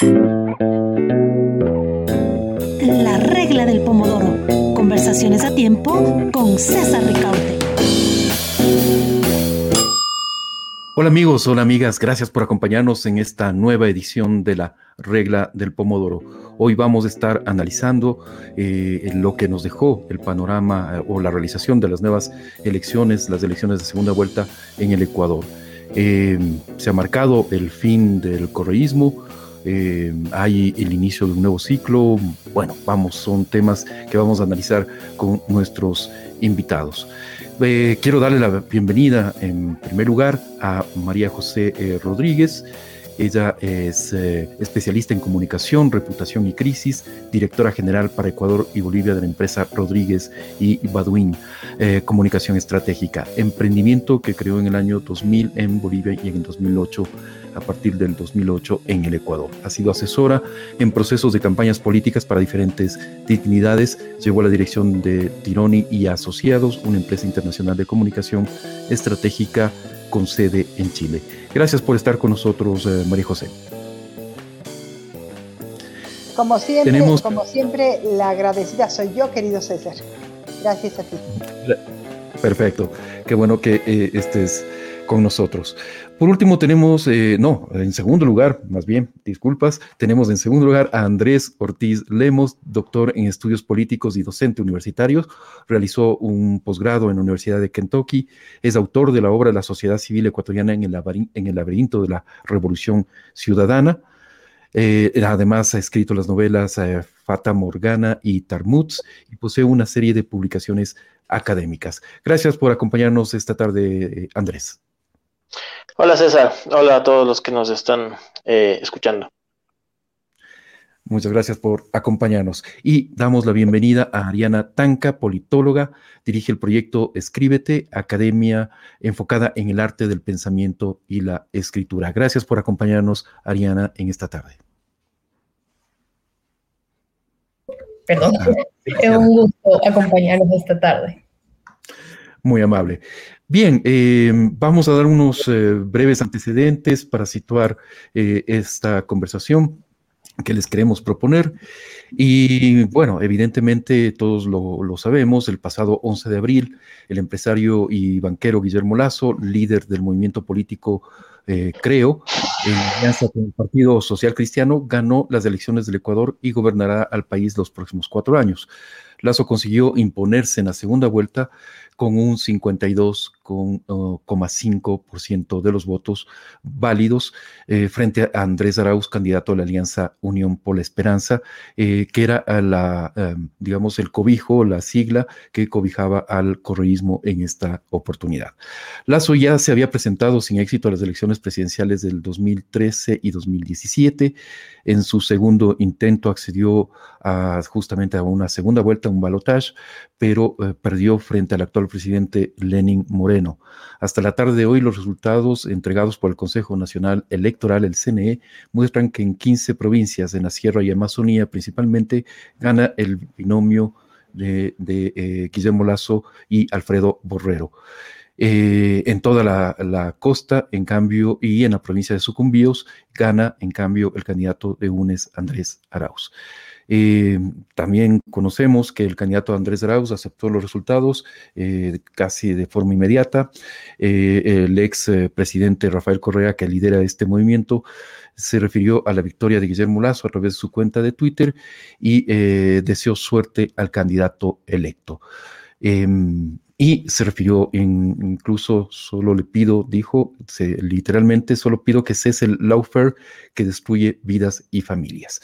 La regla del pomodoro. Conversaciones a tiempo con César Ricaute. Hola amigos, hola amigas, gracias por acompañarnos en esta nueva edición de la regla del pomodoro. Hoy vamos a estar analizando eh, lo que nos dejó el panorama eh, o la realización de las nuevas elecciones, las elecciones de segunda vuelta en el Ecuador. Eh, se ha marcado el fin del correísmo, eh, hay el inicio de un nuevo ciclo. Bueno, vamos, son temas que vamos a analizar con nuestros invitados. Eh, quiero darle la bienvenida en primer lugar a María José eh, Rodríguez. Ella es especialista en comunicación, reputación y crisis, directora general para Ecuador y Bolivia de la empresa Rodríguez y Baduín, comunicación estratégica, emprendimiento que creó en el año 2000 en Bolivia y en el 2008 a partir del 2008 en el Ecuador. Ha sido asesora en procesos de campañas políticas para diferentes dignidades. Llegó a la dirección de Tironi y Asociados, una empresa internacional de comunicación estratégica con sede en Chile. Gracias por estar con nosotros, eh, María José. Como siempre, como siempre, la agradecida soy yo, querido César. Gracias a ti. Perfecto. Qué bueno que eh, estés con nosotros. Por último tenemos, eh, no, en segundo lugar, más bien, disculpas, tenemos en segundo lugar a Andrés Ortiz Lemos, doctor en estudios políticos y docente universitario. Realizó un posgrado en la Universidad de Kentucky. Es autor de la obra La sociedad civil ecuatoriana en el, laberinto de la revolución ciudadana. Eh, además ha escrito las novelas eh, Fata Morgana y Tarmuts y posee una serie de publicaciones académicas. Gracias por acompañarnos esta tarde, Andrés. Hola César, hola a todos los que nos están eh, escuchando. Muchas gracias por acompañarnos. Y damos la bienvenida a Ariana Tanca, politóloga, dirige el proyecto Escríbete, academia enfocada en el arte del pensamiento y la escritura. Gracias por acompañarnos, Ariana, en esta tarde. Perdón, ah, es un gusto acompañarnos esta tarde. Muy amable. Bien, eh, vamos a dar unos eh, breves antecedentes para situar eh, esta conversación que les queremos proponer. Y bueno, evidentemente todos lo, sabemos, el pasado 11 de abril, el empresario y banquero Guillermo Lazo, líder del movimiento político Creo, en alianza con el Partido Social Cristiano, ganó las elecciones del Ecuador y gobernará al país los próximos cuatro años. Lazo consiguió imponerse en la segunda vuelta con un 52,5% de los votos válidos eh, frente a Andrés Arauz, candidato a la Alianza Unión por la Esperanza, eh, que era la, em, digamos, el cobijo, la sigla que cobijaba al correísmo en esta oportunidad. Lazo ya se había presentado sin éxito a las elecciones presidenciales del 2013 y 2017. En su segundo intento accedió a, justamente a una segunda vuelta, un balotage, pero eh, perdió frente al actual presidente Lenin Moreno. Hasta la tarde de hoy, los resultados entregados por el Consejo Nacional Electoral, el CNE, muestran que en 15 provincias de la Sierra y Amazonía principalmente gana el binomio de, eh, Guillermo Lazo y Alfredo Borrero. Eh, en toda la, la, costa, en cambio, y en la provincia de Sucumbíos, gana, en cambio, el candidato de UNES, Andrés Arauz. Eh, también conocemos que el candidato Andrés Arauz aceptó los resultados eh, casi de forma inmediata. Eh, el ex presidente Rafael Correa, que lidera este movimiento, se refirió a la victoria de Guillermo Lazo a través de su cuenta de Twitter y deseó suerte al candidato electo. Em, y se refirió incluso, solo le pido, dijo, literalmente, solo pido que cese el lawfare que destruye vidas y familias.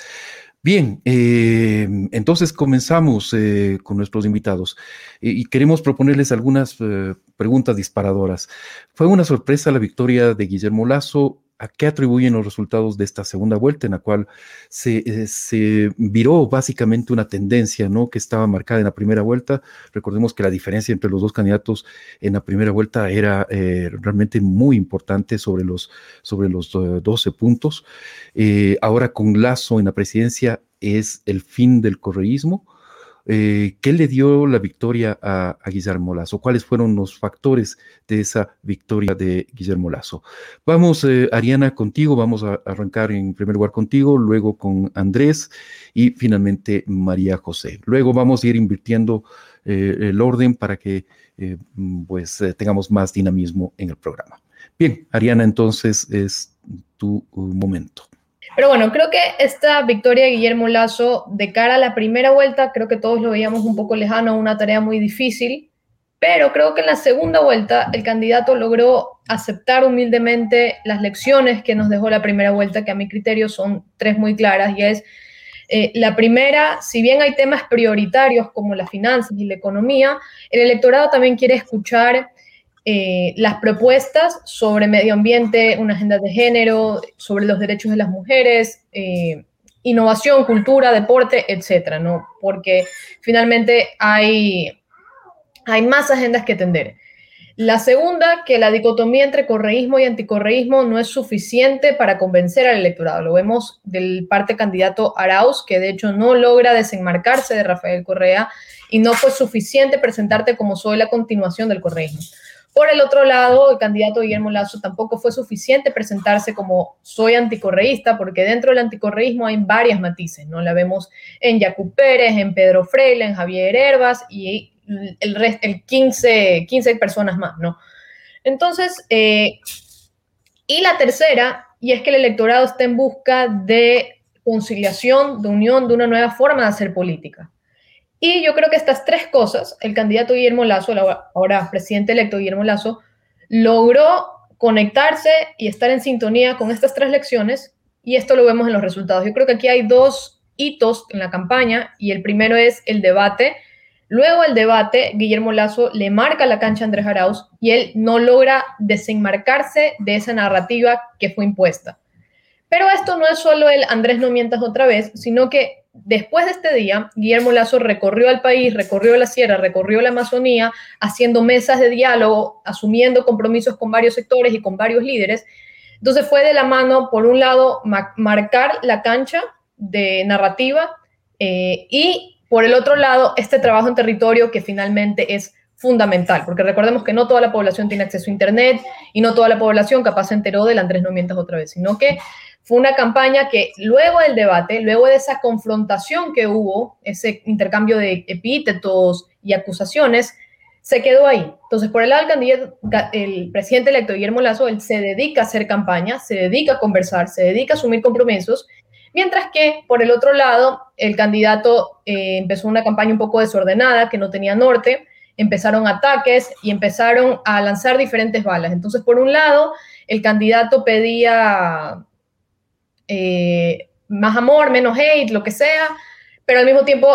Bien, eh, entonces comenzamos eh, con nuestros invitados y queremos proponerles algunas eh, preguntas disparadoras. ¿Fue una sorpresa la victoria de Guillermo Lazo? ¿A qué atribuyen los resultados de esta segunda vuelta en la cual se, se, viró básicamente una tendencia ¿no? que estaba marcada en la primera vuelta? Recordemos que la diferencia entre los dos candidatos en la primera vuelta era eh, realmente muy importante sobre los, sobre los 12 puntos. Eh, ahora con Lazo en la presidencia es el fin del correísmo eh, ¿qué le dio la victoria a, Guillermo Lazo? ¿Cuáles fueron los factores de esa victoria de Guillermo Lazo? Vamos, eh, Ariana, contigo, vamos a arrancar en primer lugar contigo, luego con Andrés y finalmente María José. Luego vamos a ir invirtiendo eh, el orden para que pues tengamos más dinamismo en el programa. Bien, Ariana, entonces es tu momento. Pero bueno, creo que esta victoria de Guillermo Lazo de cara a la primera vuelta, creo que todos lo veíamos un poco lejano, una tarea muy difícil, pero creo que en la segunda vuelta el candidato logró aceptar humildemente las lecciones que nos dejó la primera vuelta, que a mi criterio son tres muy claras, y es eh, la primera, si bien hay temas prioritarios como las finanzas y la economía, el electorado también quiere escuchar eh, las propuestas sobre medio ambiente, una agenda de género, sobre los derechos de las mujeres, eh, innovación, cultura, deporte, etcétera, ¿no? Porque finalmente hay, hay más agendas que tender. La segunda, que la dicotomía entre correísmo y anticorreísmo no es suficiente para convencer al electorado. Lo vemos del parte candidato Arauz, que de hecho no logra desenmarcarse de Rafael Correa y no fue suficiente presentarte como soy la continuación del correísmo. Por el otro lado, el candidato Guillermo Lazo tampoco fue suficiente presentarse como soy anticorreísta, porque dentro del anticorreísmo hay varias matices, ¿no? La vemos en Yacu Pérez, en Pedro Freile, en Javier Herbas y el, resto, el 15, 15 personas más, ¿no? Entonces, eh, y la tercera, y es que el electorado está en busca de conciliación, de unión, de una nueva forma de hacer política. Y yo creo que estas tres cosas, el candidato Guillermo Lazo, ahora presidente electo Guillermo Lazo, logró conectarse y estar en sintonía con estas tres lecciones y esto lo vemos en los resultados. Yo creo que aquí hay dos hitos en la campaña y el primero es el debate. Luego el debate, Guillermo Lazo le marca la cancha a Andrés Arauz y él no logra desenmarcarse de esa narrativa que fue impuesta. Pero esto no es solo el Andrés no mientas otra vez, sino que después de este día, Guillermo Lazo recorrió el país, recorrió la sierra, recorrió la Amazonía, haciendo mesas de diálogo, asumiendo compromisos con varios sectores y con varios líderes. Entonces fue de la mano, por un lado, marcar la cancha de narrativa eh, y, por el otro lado, este trabajo en territorio que finalmente es fundamental, porque recordemos que no toda la población tiene acceso a Internet y no toda la población capaz se enteró del Andrés No Mientas otra vez, sino que fue una campaña que luego del debate, luego de esa confrontación que hubo, ese intercambio de epítetos y acusaciones, se quedó ahí. Entonces, por el lado el presidente electo Guillermo Lazo, él se dedica a hacer campaña, se dedica a conversar, se dedica a asumir compromisos, mientras que por el otro lado, el candidato eh, empezó una campaña un poco desordenada, que no tenía norte, empezaron ataques y empezaron a lanzar diferentes balas. Entonces, por un lado, el candidato pedía eh, más amor, menos hate, lo que sea, pero al mismo tiempo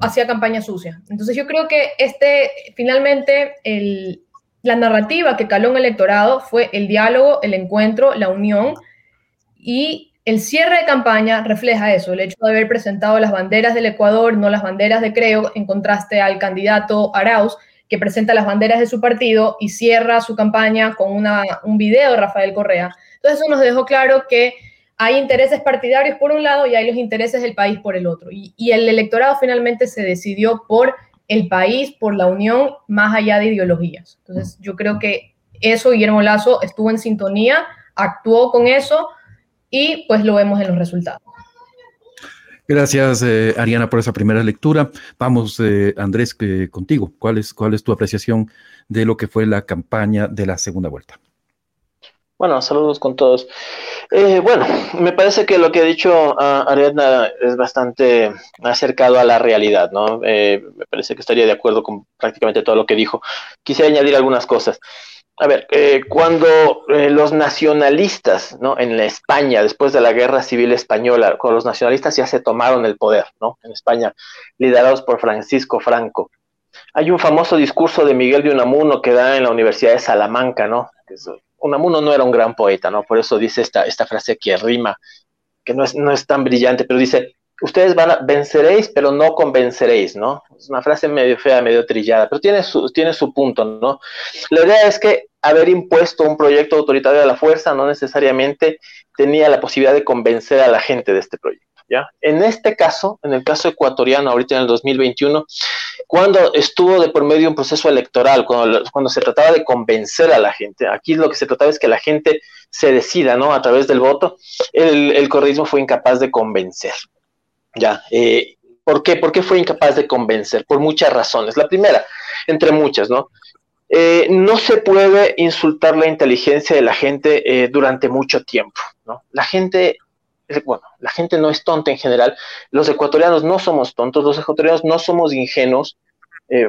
hacía campaña sucia. Entonces yo creo que este, finalmente, la narrativa que caló en el electorado fue el diálogo, el encuentro, la unión y el cierre de campaña refleja eso, el hecho de haber presentado las banderas del Ecuador, no las banderas de Creo, en contraste al candidato Arauz, que presenta las banderas de su partido y cierra su campaña con una, un video de Rafael Correa. Entonces eso nos dejó claro que hay intereses partidarios por un lado y hay los intereses del país por el otro. Y, el electorado finalmente se decidió por el país, por la unión, más allá de ideologías. Entonces, yo creo que eso Guillermo Lazo estuvo en sintonía, actuó con eso y pues lo vemos en los resultados. Gracias, eh, Ariana, por esa primera lectura. Vamos, eh, Andrés, que, contigo. ¿Cuál es, ¿Cuál es tu apreciación de lo que fue la campaña de la segunda vuelta? Bueno, saludos con todos. Eh, bueno, me parece que lo que ha dicho uh, Ariadna es bastante acercado a la realidad, ¿no? Eh, me parece que estaría de acuerdo con prácticamente todo lo que dijo. Quisiera añadir algunas cosas. A ver, eh, cuando los nacionalistas, ¿no? En España, después de la Guerra Civil Española, cuando los nacionalistas ya se tomaron el poder, ¿no? En España, liderados por Francisco Franco. Hay un famoso discurso de Miguel de Unamuno que da en la Universidad de Salamanca, ¿no? Unamuno no era un gran poeta, ¿no? Por eso dice esta, esta frase que rima, que no es, no es tan brillante, pero dice, ustedes van a, venceréis, pero no convenceréis, ¿no? Es una frase medio fea, medio trillada, pero tiene su, tiene su punto, ¿no? La idea es que haber impuesto un proyecto autoritario a la fuerza no necesariamente tenía la posibilidad de convencer a la gente de este proyecto. ¿ya? En este caso, en el caso ecuatoriano, ahorita en el 2021, cuando estuvo de por medio un proceso electoral, cuando, se trataba de convencer a la gente, aquí lo que se trataba es que la gente se decida, ¿no? A través del voto, el, el correísmo fue incapaz de convencer, ¿ya? Eh, ¿Por qué? ¿Por qué fue incapaz de convencer? Por muchas razones. La primera, entre muchas, ¿no? Eh, no se puede insultar la inteligencia de la gente eh, durante mucho tiempo. ¿no? La gente, bueno, la gente no es tonta en general. Los ecuatorianos no somos tontos, los ecuatorianos no somos ingenuos.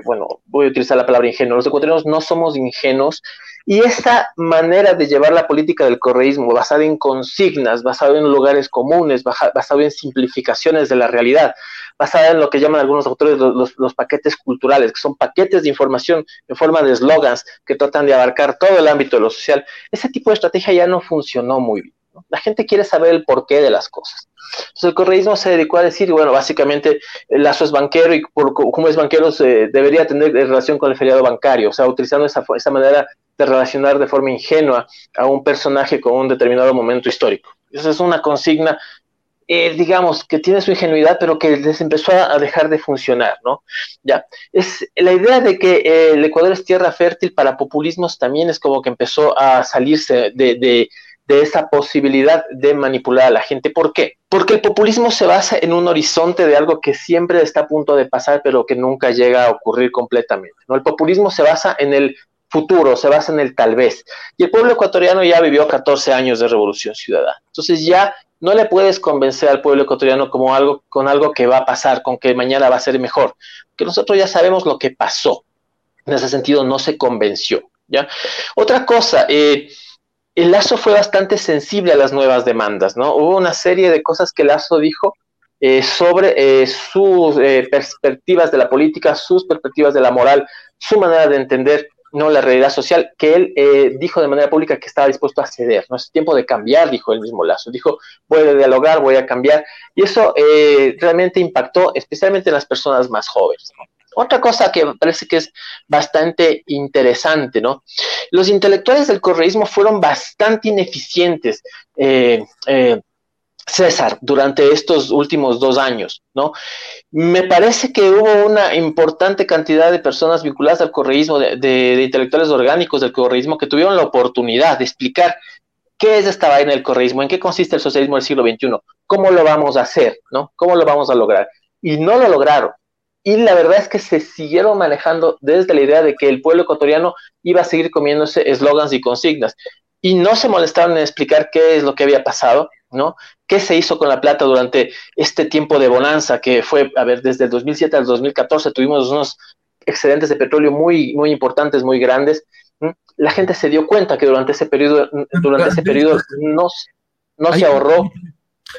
bueno, voy a utilizar la palabra ingenuo. Los ecuatorianos no somos ingenuos. Y esa manera de llevar la política del correísmo, basada en consignas, basada en lugares comunes, basada en simplificaciones de la realidad, basada en lo que llaman algunos autores los, paquetes culturales, que son paquetes de información en forma de eslogans que tratan de abarcar todo el ámbito de lo social. Ese tipo de estrategia ya no funcionó muy bien. La gente quiere saber el porqué de las cosas. Entonces el correísmo se dedicó a decir, bueno, básicamente el Lazo es banquero y por, como es banquero se debería tener relación con el feriado bancario, o sea, utilizando esa, esa manera de relacionar de forma ingenua a un personaje con un determinado momento histórico. Esa es una consigna eh, digamos, que tiene su ingenuidad, pero que les empezó a, dejar de funcionar, ¿no? Ya, es la idea de que eh, el Ecuador es tierra fértil para populismos también es como que empezó a salirse de, de, de esa posibilidad de manipular a la gente. ¿Por qué? Porque el populismo se basa en un horizonte de algo que siempre está a punto de pasar, pero que nunca llega a ocurrir completamente, ¿no? El populismo se basa en el futuro, se basa en el tal vez. Y el pueblo ecuatoriano ya vivió 14 años de revolución ciudadana. Entonces ya no le puedes convencer al pueblo ecuatoriano como algo, con algo que va a pasar, con que mañana va a ser mejor, que nosotros ya sabemos lo que pasó. En ese sentido, no se convenció. ¿ya? Otra cosa, eh, el Lazo fue bastante sensible a las nuevas demandas, ¿no? Hubo una serie de cosas que Lazo dijo eh, sobre eh, sus perspectivas de la política, sus perspectivas de la moral, su manera de entender no la realidad social, que él eh, dijo de manera pública que estaba dispuesto a ceder. No es tiempo de cambiar, dijo el mismo Lazo. Dijo, voy a dialogar, voy a cambiar. Y eso eh, realmente impactó especialmente en las personas más jóvenes. Otra cosa que me parece que es bastante interesante, ¿no? Los intelectuales del correísmo fueron bastante ineficientes. Eh, César durante estos últimos dos años, ¿no? Me parece que hubo una importante cantidad de personas vinculadas al correísmo, de, intelectuales orgánicos del correísmo, que tuvieron la oportunidad de explicar qué es esta vaina del correísmo, en qué consiste el socialismo del siglo XXI, cómo lo vamos a hacer, ¿no? ¿Cómo lo vamos a lograr? Y no lo lograron. Y la verdad es que se siguieron manejando desde la idea de que el pueblo ecuatoriano iba a seguir comiéndose eslogans y consignas. Y no se molestaron en explicar qué es lo que había pasado, ¿no? ¿Qué se hizo con la plata durante este tiempo de bonanza que fue, a ver, desde el 2007 al 2014 tuvimos unos excedentes de petróleo muy, muy importantes, muy grandes. La gente se dio cuenta que durante ese periodo, durante ese periodo no, no se ahorró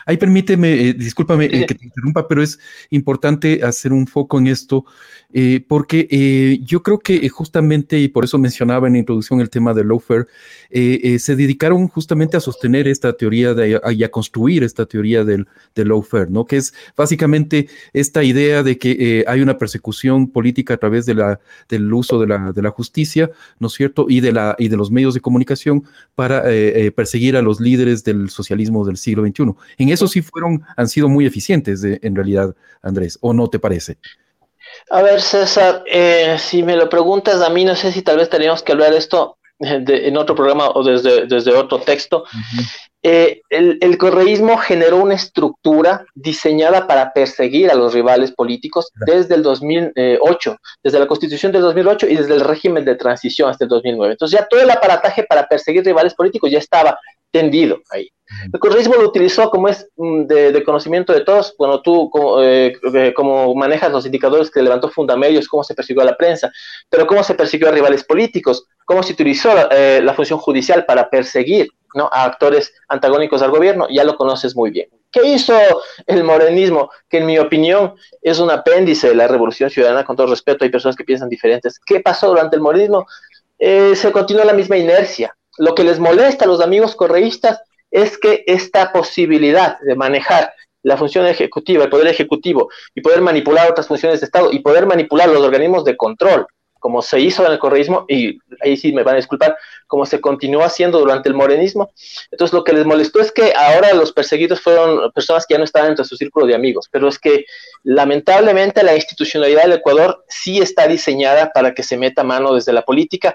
Ahí permíteme, eh, discúlpame eh, que te interrumpa, pero es importante hacer un foco en esto, eh, porque yo creo que justamente, y por eso mencionaba en la introducción el tema del lawfare, se dedicaron justamente a sostener esta teoría de, y a construir esta teoría del, del lawfare, ¿no? Que es básicamente esta idea de que hay una persecución política a través de la, del uso de la, de la justicia, ¿no es cierto? Y de, la, y de los medios de comunicación para perseguir a los líderes del socialismo del siglo XXI en eso sí fueron, han sido muy eficientes en realidad, Andrés, ¿o no te parece? A ver, César, eh, si me lo preguntas a mí, no sé si tal vez tenemos que hablar de esto en otro programa o desde, desde otro texto. Eh, el, correísmo generó una estructura diseñada para perseguir a los rivales políticos desde el 2008, desde la constitución del 2008 y desde el régimen de transición hasta el 2009. Entonces ya todo el aparataje para perseguir rivales políticos ya estaba tendido ahí. El correísmo lo utilizó como es mm, de, conocimiento de todos, bueno, tú eh, como, manejas los indicadores que levantó Fundamedios, cómo se persiguió a la prensa, pero cómo se persiguió a rivales políticos, cómo se utilizó eh, la función judicial para perseguir ¿no? a actores antagónicos al gobierno, ya lo conoces muy bien. ¿Qué hizo el morenismo? Que en mi opinión es un apéndice de la revolución ciudadana, con todo respeto, hay personas que piensan diferentes. ¿Qué pasó durante el morenismo? Eh, se continuó la misma inercia. Lo que les molesta a los amigos correístas es que esta posibilidad de manejar la función ejecutiva, el poder ejecutivo, y poder manipular otras funciones de Estado y poder manipular los organismos de control, como se hizo en el correísmo, y ahí sí me van a disculpar, como se continuó haciendo durante el morenismo. Entonces lo que les molestó es que ahora los perseguidos fueron personas que ya no estaban entre su círculo de amigos, pero es que lamentablemente la institucionalidad del Ecuador sí está diseñada para que se meta mano desde la política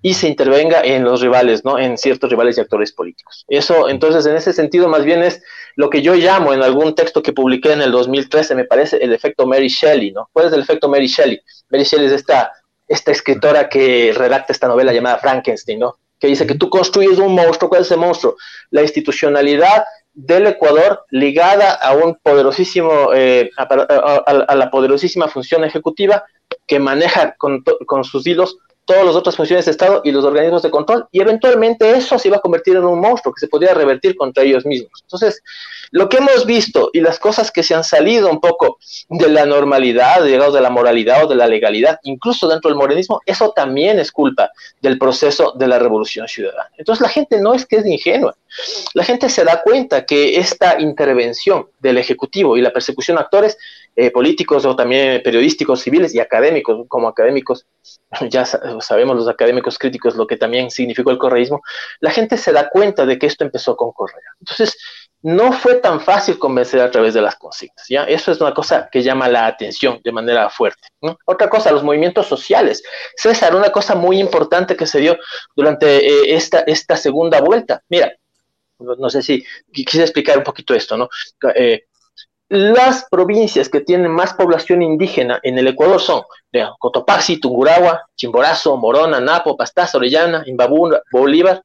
y se intervenga en los rivales, ¿no? En ciertos rivales y actores políticos. Eso, entonces, en ese sentido, más bien es lo que yo llamo en algún texto que publiqué en el 2013, me parece, el efecto Mary Shelley, ¿no? ¿Cuál es el efecto Mary Shelley? Mary Shelley es esta, esta escritora que redacta esta novela llamada Frankenstein, ¿no? Que dice que tú construyes un monstruo, ¿cuál es ese monstruo? La institucionalidad del Ecuador ligada a un poderosísimo, eh, a, la poderosísima función ejecutiva que maneja con, con sus hilos todas las otras funciones de Estado y los organismos de control, y eventualmente eso se iba a convertir en un monstruo que se podía revertir contra ellos mismos. Entonces, lo que hemos visto y las cosas que se han salido un poco de la normalidad, digamos, de la moralidad o de la legalidad, incluso dentro del morenismo, eso también es culpa del proceso de la revolución ciudadana. Entonces, la gente no es que es ingenua, la gente se da cuenta que esta intervención del Ejecutivo y la persecución a actores eh, políticos o también periodísticos civiles y académicos, como académicos, ya sabemos los académicos críticos lo que también significó el correísmo, la gente se da cuenta de que esto empezó con Correa. Entonces, no fue tan fácil convencer a través de las consignas, ¿ya? Eso es una cosa que llama la atención de manera fuerte. Otra cosa, los movimientos sociales. César, una cosa muy importante que se dio durante eh, esta, esta segunda vuelta. Mira, no, sé si quise explicar un poquito esto, ¿no? Eh, las provincias que tienen más población indígena en el Ecuador son Cotopaxi, Tungurahua, Chimborazo, Morona, Napo, Pastaza, Orellana, Imbabú, Bolívar,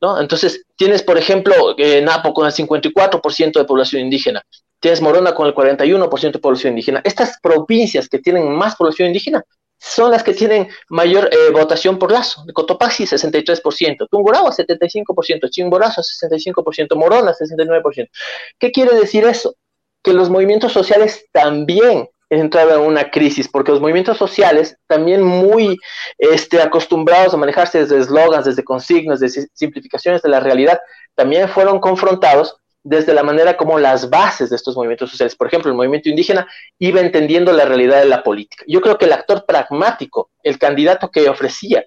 ¿no? Entonces, tienes, por ejemplo, eh, Napo con el 54% de población indígena, tienes Morona con el 41% de población indígena. Estas provincias que tienen más población indígena son las que tienen mayor eh, votación por Lazo. Cotopaxi, 63%, Tungurahua, 75%, Chimborazo, 65%, Morona, 69%. ¿Qué quiere decir eso? Que los movimientos sociales también entraban en una crisis, porque los movimientos sociales, también muy este, acostumbrados a manejarse desde eslogans, desde consignas, desde simplificaciones de la realidad, también fueron confrontados desde la manera como las bases de estos movimientos sociales, por ejemplo, el movimiento indígena, iba entendiendo la realidad de la política. Yo creo que el actor pragmático, el candidato que ofrecía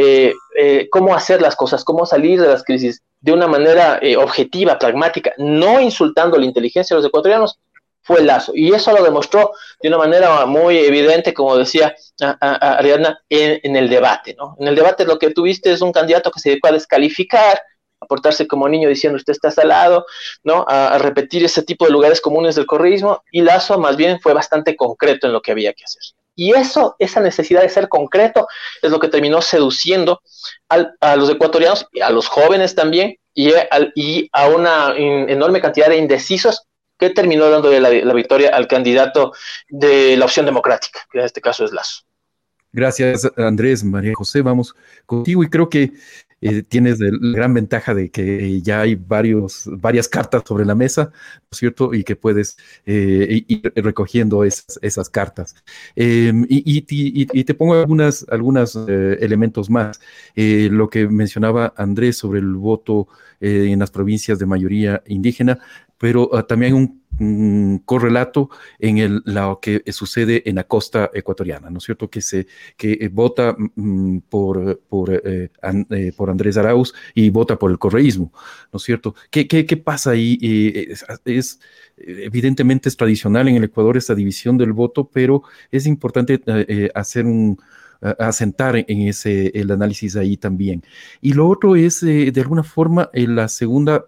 eh, eh, cómo hacer las cosas, cómo salir de las crisis, de una manera eh, objetiva, pragmática, no insultando la inteligencia de los ecuatorianos, fue Lazo. Y eso lo demostró de una manera muy evidente, como decía Ariadna, en, el debate. ¿no? En el debate lo que tuviste es un candidato que se dedicó a descalificar, a portarse como niño diciendo usted está salado, ¿no? A, repetir ese tipo de lugares comunes del correísmo, y Lazo más bien fue bastante concreto en lo que había que hacer. Y eso, esa necesidad de ser concreto, es lo que terminó seduciendo a los ecuatorianos, a los jóvenes también, y, a una enorme cantidad de indecisos que terminó dando la, la victoria al candidato de la opción democrática, que en este caso es Lazo. Gracias, Andrés, María José. Vamos contigo y creo que eh, tienes la gran ventaja de que ya hay varios, varias cartas sobre la mesa, ¿no es cierto? Y que puedes eh, ir recogiendo esas, cartas. Em, y, te pongo algunos eh, elementos más. lo que mencionaba Andrés sobre el voto en las provincias de mayoría indígena, pero ah, también un, correlato en el, lo que sucede en la costa ecuatoriana, ¿no es cierto? Que se que eh, vota mm, por, por, eh, eh, por, Andrés Arauz y vota por el correísmo, ¿no es cierto? ¿Qué, qué, qué pasa ahí? es, evidentemente es tradicional en el Ecuador esta división del voto, pero es importante hacer un asentar en ese el análisis ahí también. Y lo otro es, de alguna forma, la segunda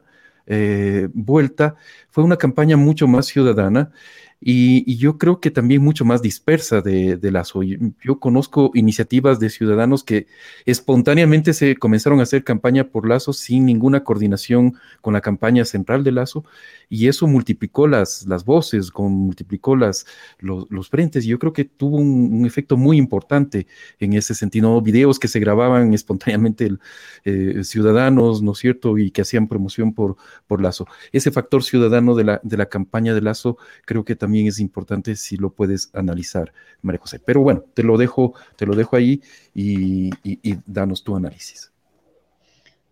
eh, vuelta, fue una campaña mucho más ciudadana y, yo creo que también mucho más dispersa de, de, Lazo. Yo conozco iniciativas de ciudadanos que espontáneamente se comenzaron a hacer campaña por Lazo sin ninguna coordinación con la campaña central de Lazo y eso multiplicó las, las voces, con, multiplicó las, los, frentes. Y yo creo que tuvo un, efecto muy importante en ese sentido. Videos que se grababan espontáneamente eh, ciudadanos, ¿no es cierto? Y que hacían promoción por, por Lazo. Ese factor ciudadano de la, de la campaña de Lazo creo que también también es importante si lo puedes analizar, María José. Pero bueno, te lo dejo, te lo dejo ahí y, danos tu análisis.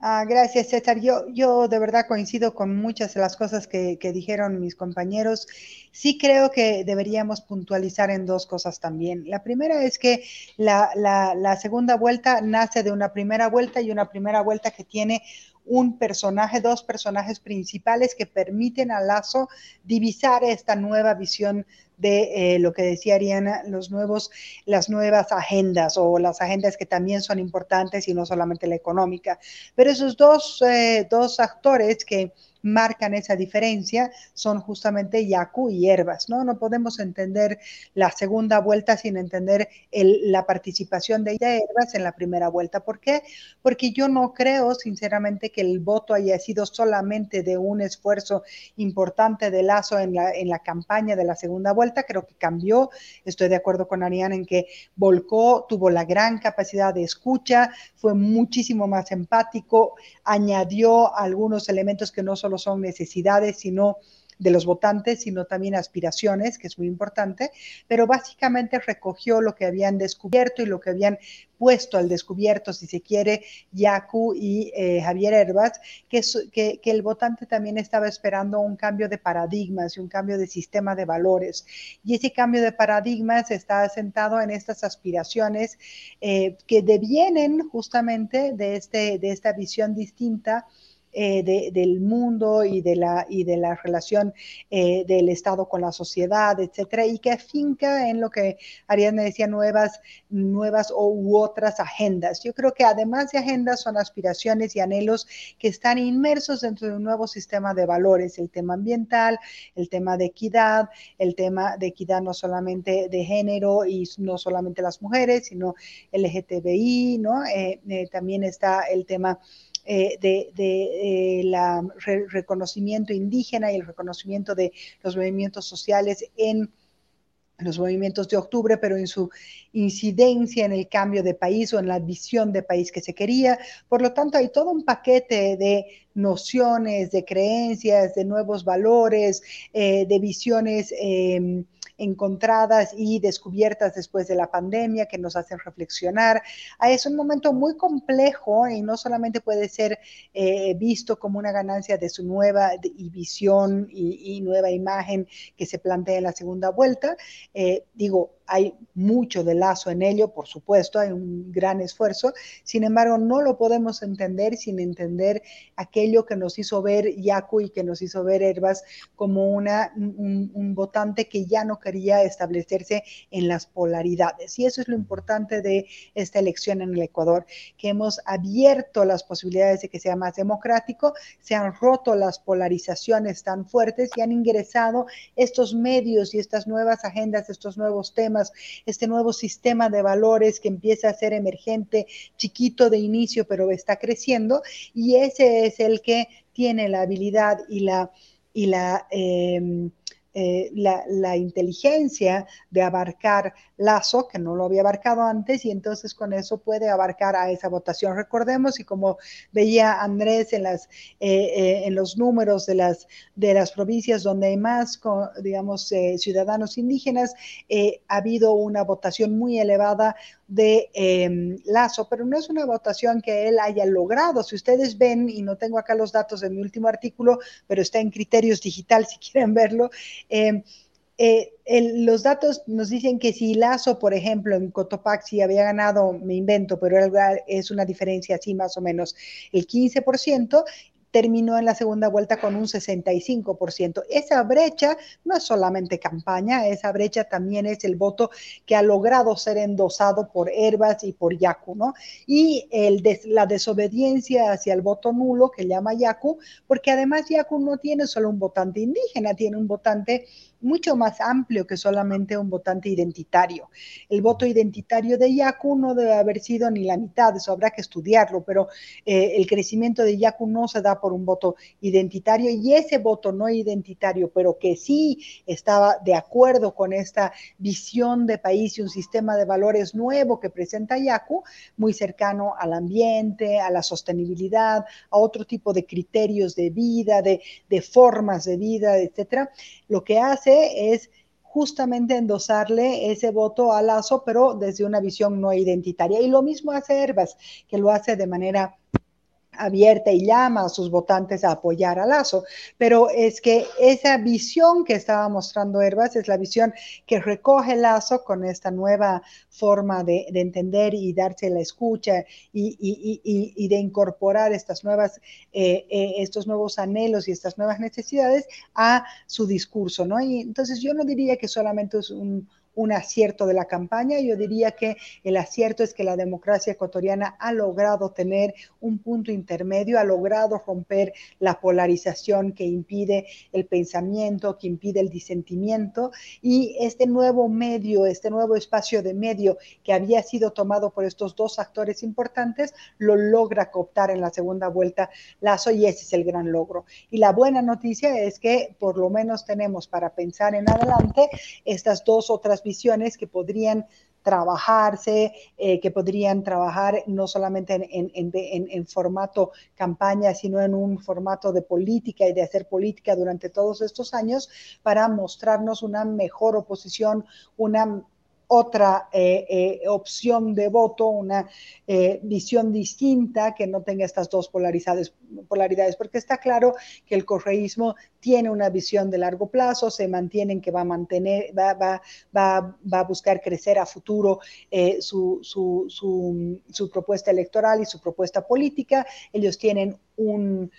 Ah, gracias, César. Yo, yo de verdad coincido con muchas de las cosas que, dijeron mis compañeros. Sí creo que deberíamos puntualizar en dos cosas también. La primera es que la, la segunda vuelta nace de una primera vuelta y una primera vuelta que tiene un personaje, dos personajes principales que permiten a Lazo divisar esta nueva visión de eh, lo que decía Ariana, los nuevos, las nuevas agendas o las agendas que también son importantes y no solamente la económica. Pero esos dos, eh, dos actores que marcan esa diferencia son justamente Yaku y Herbas, ¿no? No podemos entender la segunda vuelta sin entender la participación de Herbas en la primera vuelta. ¿Por qué? Porque yo no creo, sinceramente, que el voto haya sido solamente de un esfuerzo importante de Lazo en la, en la campaña de la segunda vuelta, creo que cambió, estoy de acuerdo con Ariana en que volcó, tuvo la gran capacidad de escucha, fue muchísimo más empático, añadió algunos elementos que no solo son necesidades, sino de los votantes, sino también aspiraciones, que es muy importante, pero básicamente recogió lo que habían descubierto y lo que habían puesto al descubierto, si se quiere, Yacu y eh, Javier Herbas, que, que, el votante también estaba esperando un cambio de paradigmas y un cambio de sistema de valores. Y ese cambio de paradigmas está asentado en estas aspiraciones eh, que devienen justamente de, este, de esta visión distinta eh, del mundo y de la, y de la relación eh, del Estado con la sociedad, etcétera, y que afinca en lo que Ariadna decía, nuevas, nuevas o, u otras agendas. Yo creo que además de agendas son aspiraciones y anhelos que están inmersos dentro de un nuevo sistema de valores, el tema ambiental, el tema de equidad, el tema de equidad no solamente de género y no solamente las mujeres, sino LGTBI, ¿no? Eh, también está el tema eh, de, eh, reconocimiento indígena y el reconocimiento de los movimientos sociales en los movimientos de octubre, pero en su incidencia en el cambio de país o en la visión de país que se quería. Por lo tanto, hay todo un paquete de nociones, de creencias, de nuevos valores, eh, de visiones em, encontradas y descubiertas después de la pandemia que nos hacen reflexionar. Ah, es un momento muy complejo y no solamente puede ser eh, visto como una ganancia de su nueva visión y, nueva imagen que se plantea en la segunda vuelta. Eh, digo, hay mucho de lazo en ello, por supuesto, hay un gran esfuerzo. Sin embargo, no lo podemos entender sin entender aquello que nos hizo ver Yaku y que nos hizo ver Herbas como una, un, votante que ya no quería establecerse en las polaridades. Y eso es lo importante de esta elección en el Ecuador, que hemos abierto las posibilidades de que sea más democrático, se han roto las polarizaciones tan fuertes y han ingresado estos medios y estas nuevas agendas, estos nuevos temas este nuevo sistema de valores que empieza a ser emergente, chiquito de inicio, pero está creciendo, y ese es el que tiene la habilidad y la, y la em, eh, la, inteligencia de abarcar Lazo, que no lo había abarcado antes, y entonces con eso puede abarcar a esa votación. Recordemos, y como veía Andrés en, las, eh, eh, en los números de las, de las provincias donde hay más, digamos, ciudadanos indígenas, ha habido una votación muy elevada de em, Lazo, pero no es una votación que él haya logrado. Si ustedes ven, y no tengo acá los datos de mi último artículo, pero está en criterios digital si quieren verlo, em, eh, los datos nos dicen que si Lazo, por ejemplo, en Cotopaxi había ganado, me invento, pero es una diferencia así más o menos, el 15%, terminó en la segunda vuelta con un 65%. Esa brecha no es solamente campaña, esa brecha también es el voto que ha logrado ser endosado por Herbas y por Yacu, ¿no? Y el la desobediencia hacia el voto nulo que llama Yacu, porque además Yacu no tiene solo un votante indígena, tiene un votante mucho más amplio que solamente un votante identitario. El voto identitario de Yacu no debe haber sido ni la mitad, eso habrá que estudiarlo, pero eh, el crecimiento de Yacu no se da por un voto identitario y ese voto no identitario, pero que sí estaba de acuerdo con esta visión de país y un sistema de valores nuevo que presenta Yacu, muy cercano al ambiente, a la sostenibilidad, a otro tipo de criterios de vida, de, de formas de vida, etcétera, lo que hace es justamente endosarle ese voto a Lazo, pero desde una visión no identitaria. Y lo mismo hace Herbas, que lo hace de manera abierta y llama a sus votantes a apoyar a Lazo. Pero es que esa visión que estaba mostrando Herbas es la visión que recoge Lazo con esta nueva forma de, entender y darse la escucha y, de incorporar estas nuevas, eh, eh, estos nuevos anhelos y estas nuevas necesidades a su discurso, ¿no? Y entonces yo no diría que solamente es un, un acierto de la campaña. Yo diría que el acierto es que la democracia ecuatoriana ha logrado tener un punto intermedio, ha logrado romper la polarización que impide el pensamiento, que impide el disentimiento y este nuevo medio, este nuevo espacio de medio que había sido tomado por estos dos actores importantes, lo logra cooptar en la segunda vuelta Lazo y ese es el gran logro. Y la buena noticia es que por lo menos tenemos para pensar en adelante estas dos otras visiones que podrían trabajarse, eh, que podrían trabajar no solamente en, formato campaña, sino en un formato de política y de hacer política durante todos estos años para mostrarnos una mejor oposición, una otra eh, eh, opción de voto, una eh, visión distinta que no tenga estas dos polaridades, polaridades, porque está claro que el correísmo tiene una visión de largo plazo, se mantiene en que va a mantener, va, va, va, va a buscar crecer a futuro su, su, su, su, propuesta electoral y su propuesta política. Ellos tienen un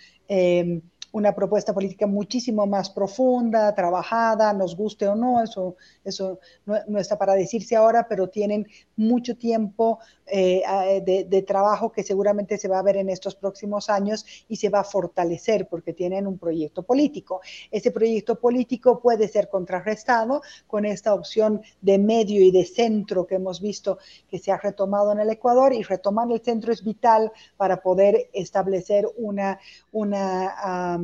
una propuesta política muchísimo más profunda, trabajada, nos guste o no, eso, eso no, está para decirse ahora, pero tienen mucho tiempo eh, de, trabajo que seguramente se va a ver en estos próximos años y se va a fortalecer porque tienen un proyecto político. Ese proyecto político puede ser contrarrestado con esta opción de medio y de centro que hemos visto que se ha retomado en el Ecuador y retomar el centro es vital para poder establecer una, una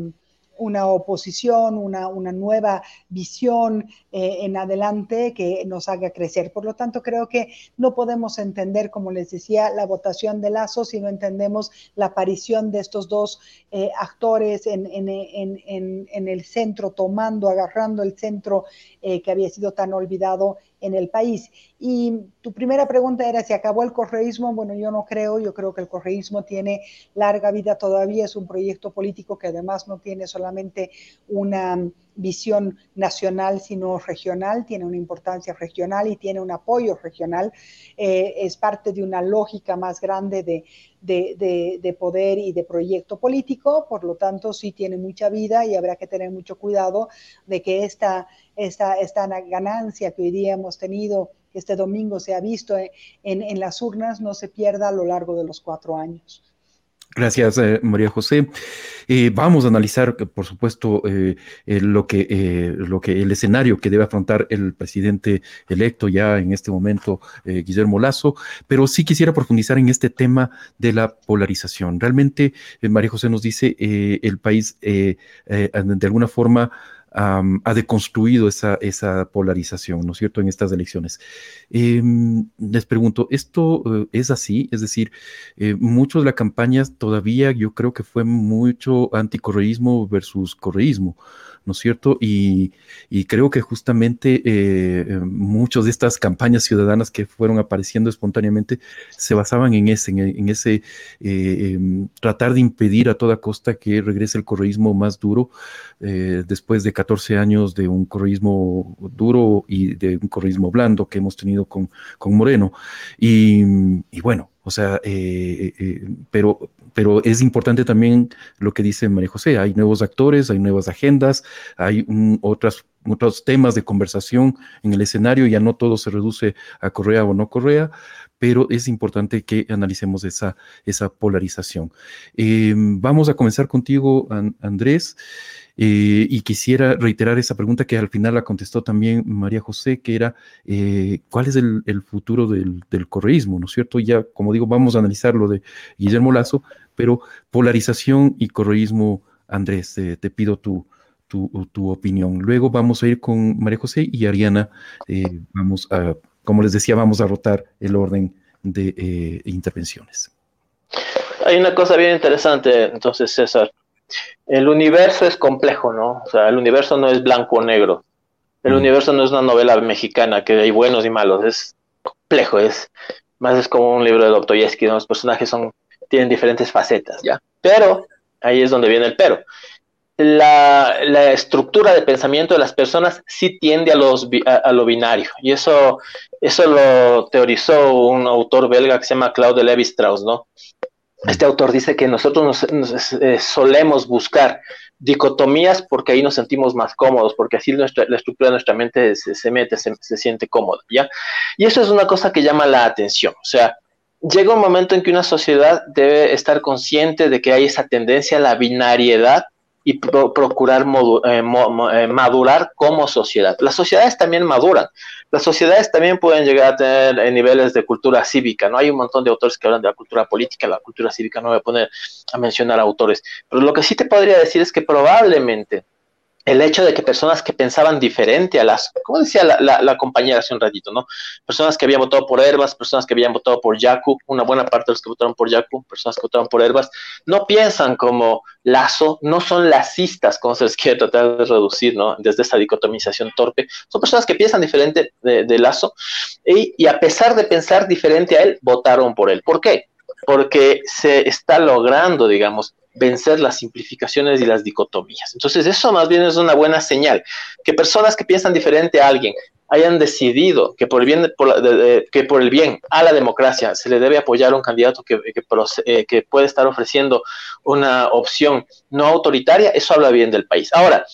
una oposición, una, nueva visión eh, en adelante que nos haga crecer. Por lo tanto, creo que no podemos entender, como les decía, la votación de Lazo si no entendemos la aparición de estos dos eh, actores en, el centro, tomando, agarrando el centro eh, que había sido tan olvidado en el país. Y tu primera pregunta era si acabó el correísmo. Bueno, yo no creo, yo creo que el correísmo tiene larga vida todavía, es un proyecto político que además no tiene solamente una visión nacional, sino regional, tiene una importancia regional y tiene un apoyo regional, eh, es parte de una lógica más grande de, de, poder y de proyecto político, por lo tanto sí tiene mucha vida y habrá que tener mucho cuidado de que esta, esta, esta ganancia que hoy día hemos tenido, este domingo se ha visto en, en las urnas, no se pierda a lo largo de los cuatro años. Gracias, eh, María José. Eh, vamos a analizar, por supuesto, eh, lo, que, lo que el escenario que debe afrontar el presidente electo ya en este momento, Guillermo Lazo, pero sí quisiera profundizar en este tema de la polarización. Realmente, María José nos dice, el país de alguna forma ha deconstruido esa, esa polarización, ¿no es cierto?, en estas elecciones. Em, les pregunto, ¿esto eh, es así? Es decir, eh, mucho de la campaña todavía yo creo que fue mucho anticorreísmo versus correísmo. ¿No es cierto? Y, creo que justamente eh, eh, muchas de estas campañas ciudadanas que fueron apareciendo espontáneamente se basaban en ese, en, ese eh, em, tratar de impedir a toda costa que regrese el correísmo más duro después de 14 años de un correísmo duro y de un correísmo blando que hemos tenido con, con Moreno. Y, y bueno, o sea, pero pero es importante también lo que dice María José, hay nuevos actores, hay nuevas agendas, hay otros temas de conversación en el escenario, ya no todo se reduce a Correa o no Correa, pero es importante que analicemos esa, esa polarización. Em, vamos a comenzar contigo, Andrés. Eh, y quisiera reiterar esa pregunta que al final la contestó también María José, que era, eh, ¿cuál es el, futuro del, correísmo? ¿No es cierto? Ya, como digo, vamos a analizar lo de Guillermo Lazo, pero polarización y correísmo, Andrés, te pido tu, tu, opinión. Luego vamos a ir con María José y Ariana. Eh, vamos a, como les decía, vamos a rotar el orden de intervenciones. Hay una cosa bien interesante, entonces, César el universo es complejo, ¿no? O sea, el universo no es blanco o negro. El mm. universo no es una novela mexicana que hay buenos y malos, es complejo, es más es como un libro de Dostoyevsky, ¿no? los personajes son tienen diferentes facetas, ¿ya? Pero, ahí es donde viene el pero. La, estructura de pensamiento de las personas sí tiende a, los, a, lo binario. Y eso, eso lo teorizó un autor belga que se llama Claude Levi-Strauss, ¿no? Este autor dice que nosotros nos, eh, solemos buscar dicotomías porque ahí nos sentimos más cómodos, porque así nuestra, la estructura de nuestra mente se, mete, se, se, siente cómoda, ¿ya? Y eso es una cosa que llama la atención, o sea, llega un momento en que una sociedad debe estar consciente de que hay esa tendencia a la binariedad y procurar eh, eh, madurar como sociedad. Las sociedades también maduran. Las sociedades también pueden llegar a tener eh, niveles de cultura cívica. No hay un montón de autores que hablan de la cultura política, la cultura cívica. No voy a poner a mencionar autores. Pero lo que sí te podría decir es que probablemente el hecho de que personas que pensaban diferente a las, como decía la, compañera hace un ratito, ¿no? Personas que habían votado por Herbas, personas que habían votado por Yaku, una buena parte de los que votaron por Yaku, personas que votaron por Herbas, no piensan como Lazo, no son lacistas, como se les quiere tratar de reducir, ¿no? Desde esta dicotomización torpe. Son personas que piensan diferente de, Lazo y a pesar de pensar diferente a él, votaron por él. ¿Por qué? Porque se está logrando, digamos, vencer las simplificaciones y las dicotomías. Entonces, eso más bien es una buena señal. Que personas que piensan diferente a alguien hayan decidido que por el bien, que por el bien a la democracia se le debe apoyar a un candidato que, eh, que puede estar ofreciendo una opción no autoritaria, eso habla bien del país. Ahora,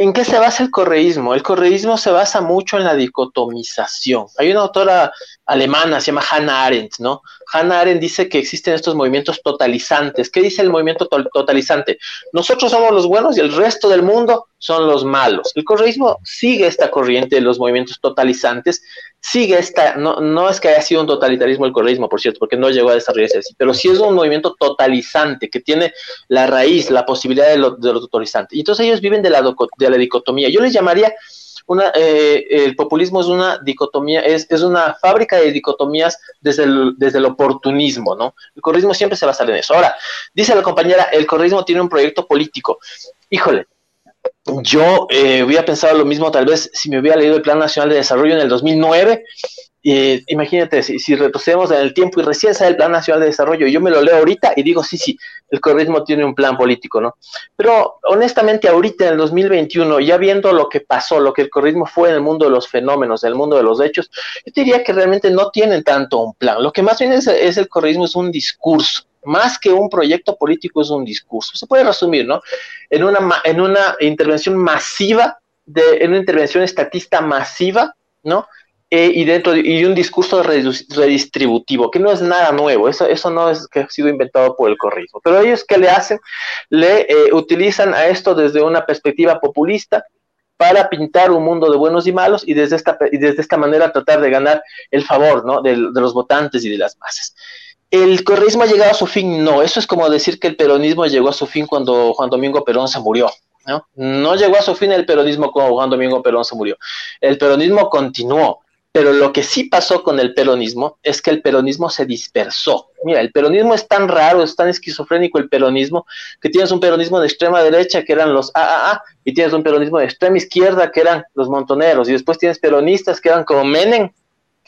¿En qué se basa el correísmo? El correísmo se basa mucho en la dicotomización. Hay una autora alemana, se llama Hannah Arendt, ¿no? Hannah Arendt dice que existen estos movimientos totalizantes. ¿Qué dice el movimiento totalizante? Nosotros somos los buenos y el resto del mundo son los malos. El correísmo sigue esta corriente de los movimientos totalizantes sigue esta, no, no es que haya sido un totalitarismo el correísmo, por cierto, porque no llegó a desarrollarse así, pero sí es un movimiento totalizante que tiene la raíz, la posibilidad de lo, de lo totalizante. Y entonces ellos viven de la, de la dicotomía. Yo les llamaría una, eh, el populismo es una dicotomía, es, es, una fábrica de dicotomías desde el, desde el oportunismo, ¿no? El correísmo siempre se basa en eso. Ahora, dice la compañera, el correísmo tiene un proyecto político. Híjole, yo eh, hubiera pensado lo mismo tal vez si me hubiera leído el Plan Nacional de Desarrollo en el 2009. Eh, imagínate, si, retrocedemos en el tiempo y recién sale el Plan Nacional de Desarrollo, yo me lo leo ahorita y digo, sí, sí, el correísmo tiene un plan político, ¿no? Pero honestamente, ahorita en el 2021, ya viendo lo que pasó, lo que el correísmo fue en el mundo de los fenómenos, en el mundo de los hechos, yo diría que realmente no tienen tanto un plan. Lo que más bien es, es el correísmo es un discurso más que un proyecto político es un discurso. Se puede resumir, ¿no? En una, en una intervención masiva, en una intervención estatista masiva, ¿no? Eh, y dentro de, y un discurso redistributivo, que no es nada nuevo, eso, eso no es que ha sido inventado por el corrijo. Pero ellos que le hacen, le eh, utilizan a esto desde una perspectiva populista para pintar un mundo de buenos y malos y desde esta, y desde esta manera tratar de ganar el favor ¿no? de los votantes y de las masas. ¿El correísmo ha llegado a su fin? No, eso es como decir que el peronismo llegó a su fin cuando Juan Domingo Perón se murió. ¿no? no llegó a su fin el peronismo cuando Juan Domingo Perón se murió. El peronismo continuó, pero lo que sí pasó con el peronismo es que el peronismo se dispersó. Mira, el peronismo es tan raro, es tan esquizofrénico el peronismo, que tienes un peronismo de extrema derecha que eran los AAA, y tienes un peronismo de extrema izquierda que eran los montoneros, y después tienes peronistas que eran como Menem,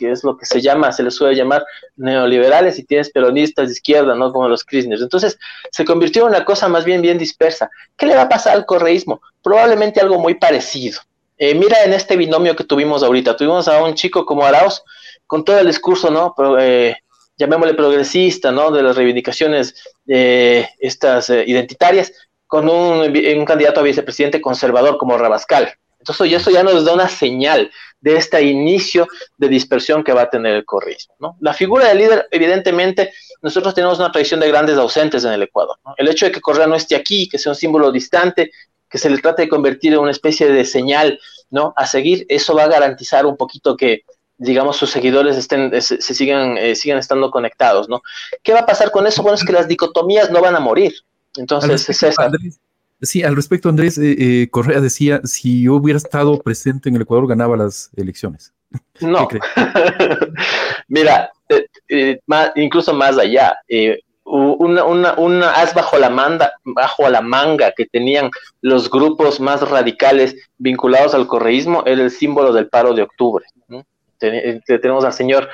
que es lo que se llama, se les suele llamar neoliberales, y tienes peronistas de izquierda, ¿no? Como los Kirchner. Entonces, se convirtió en una cosa más bien bien dispersa. ¿Qué le va a pasar al correísmo? Probablemente algo muy parecido. Eh, mira en este binomio que tuvimos ahorita, tuvimos a un chico como Arauz, con todo el discurso, ¿no? Eh, llamémosle progresista, ¿no? De las reivindicaciones eh, estas identitarias, con un, un candidato a vicepresidente conservador como Rabascal. Entonces, eso ya nos da una señal de este inicio de dispersión que va a tener el correísmo. ¿no? La figura del líder, evidentemente, nosotros tenemos una tradición de grandes ausentes en el Ecuador. El hecho de que Correa no esté aquí, que sea un símbolo distante, que se le trate de convertir en una especie de señal ¿no? a seguir, eso va a garantizar un poquito que, digamos, sus seguidores estén, se, sigan, eh, sigan estando conectados. ¿no? ¿Qué va a pasar con eso? Bueno, es que las dicotomías no van a morir. Entonces, es esa. Sí, al respecto, Andrés eh, eh, Correa decía, si yo hubiera estado presente en el Ecuador, ganaba las elecciones. No. Mira, eh, incluso más allá, una, una, una, as bajo la, manda, bajo la manga que tenían los grupos más radicales vinculados al correísmo era el símbolo del paro de octubre. tenemos al señor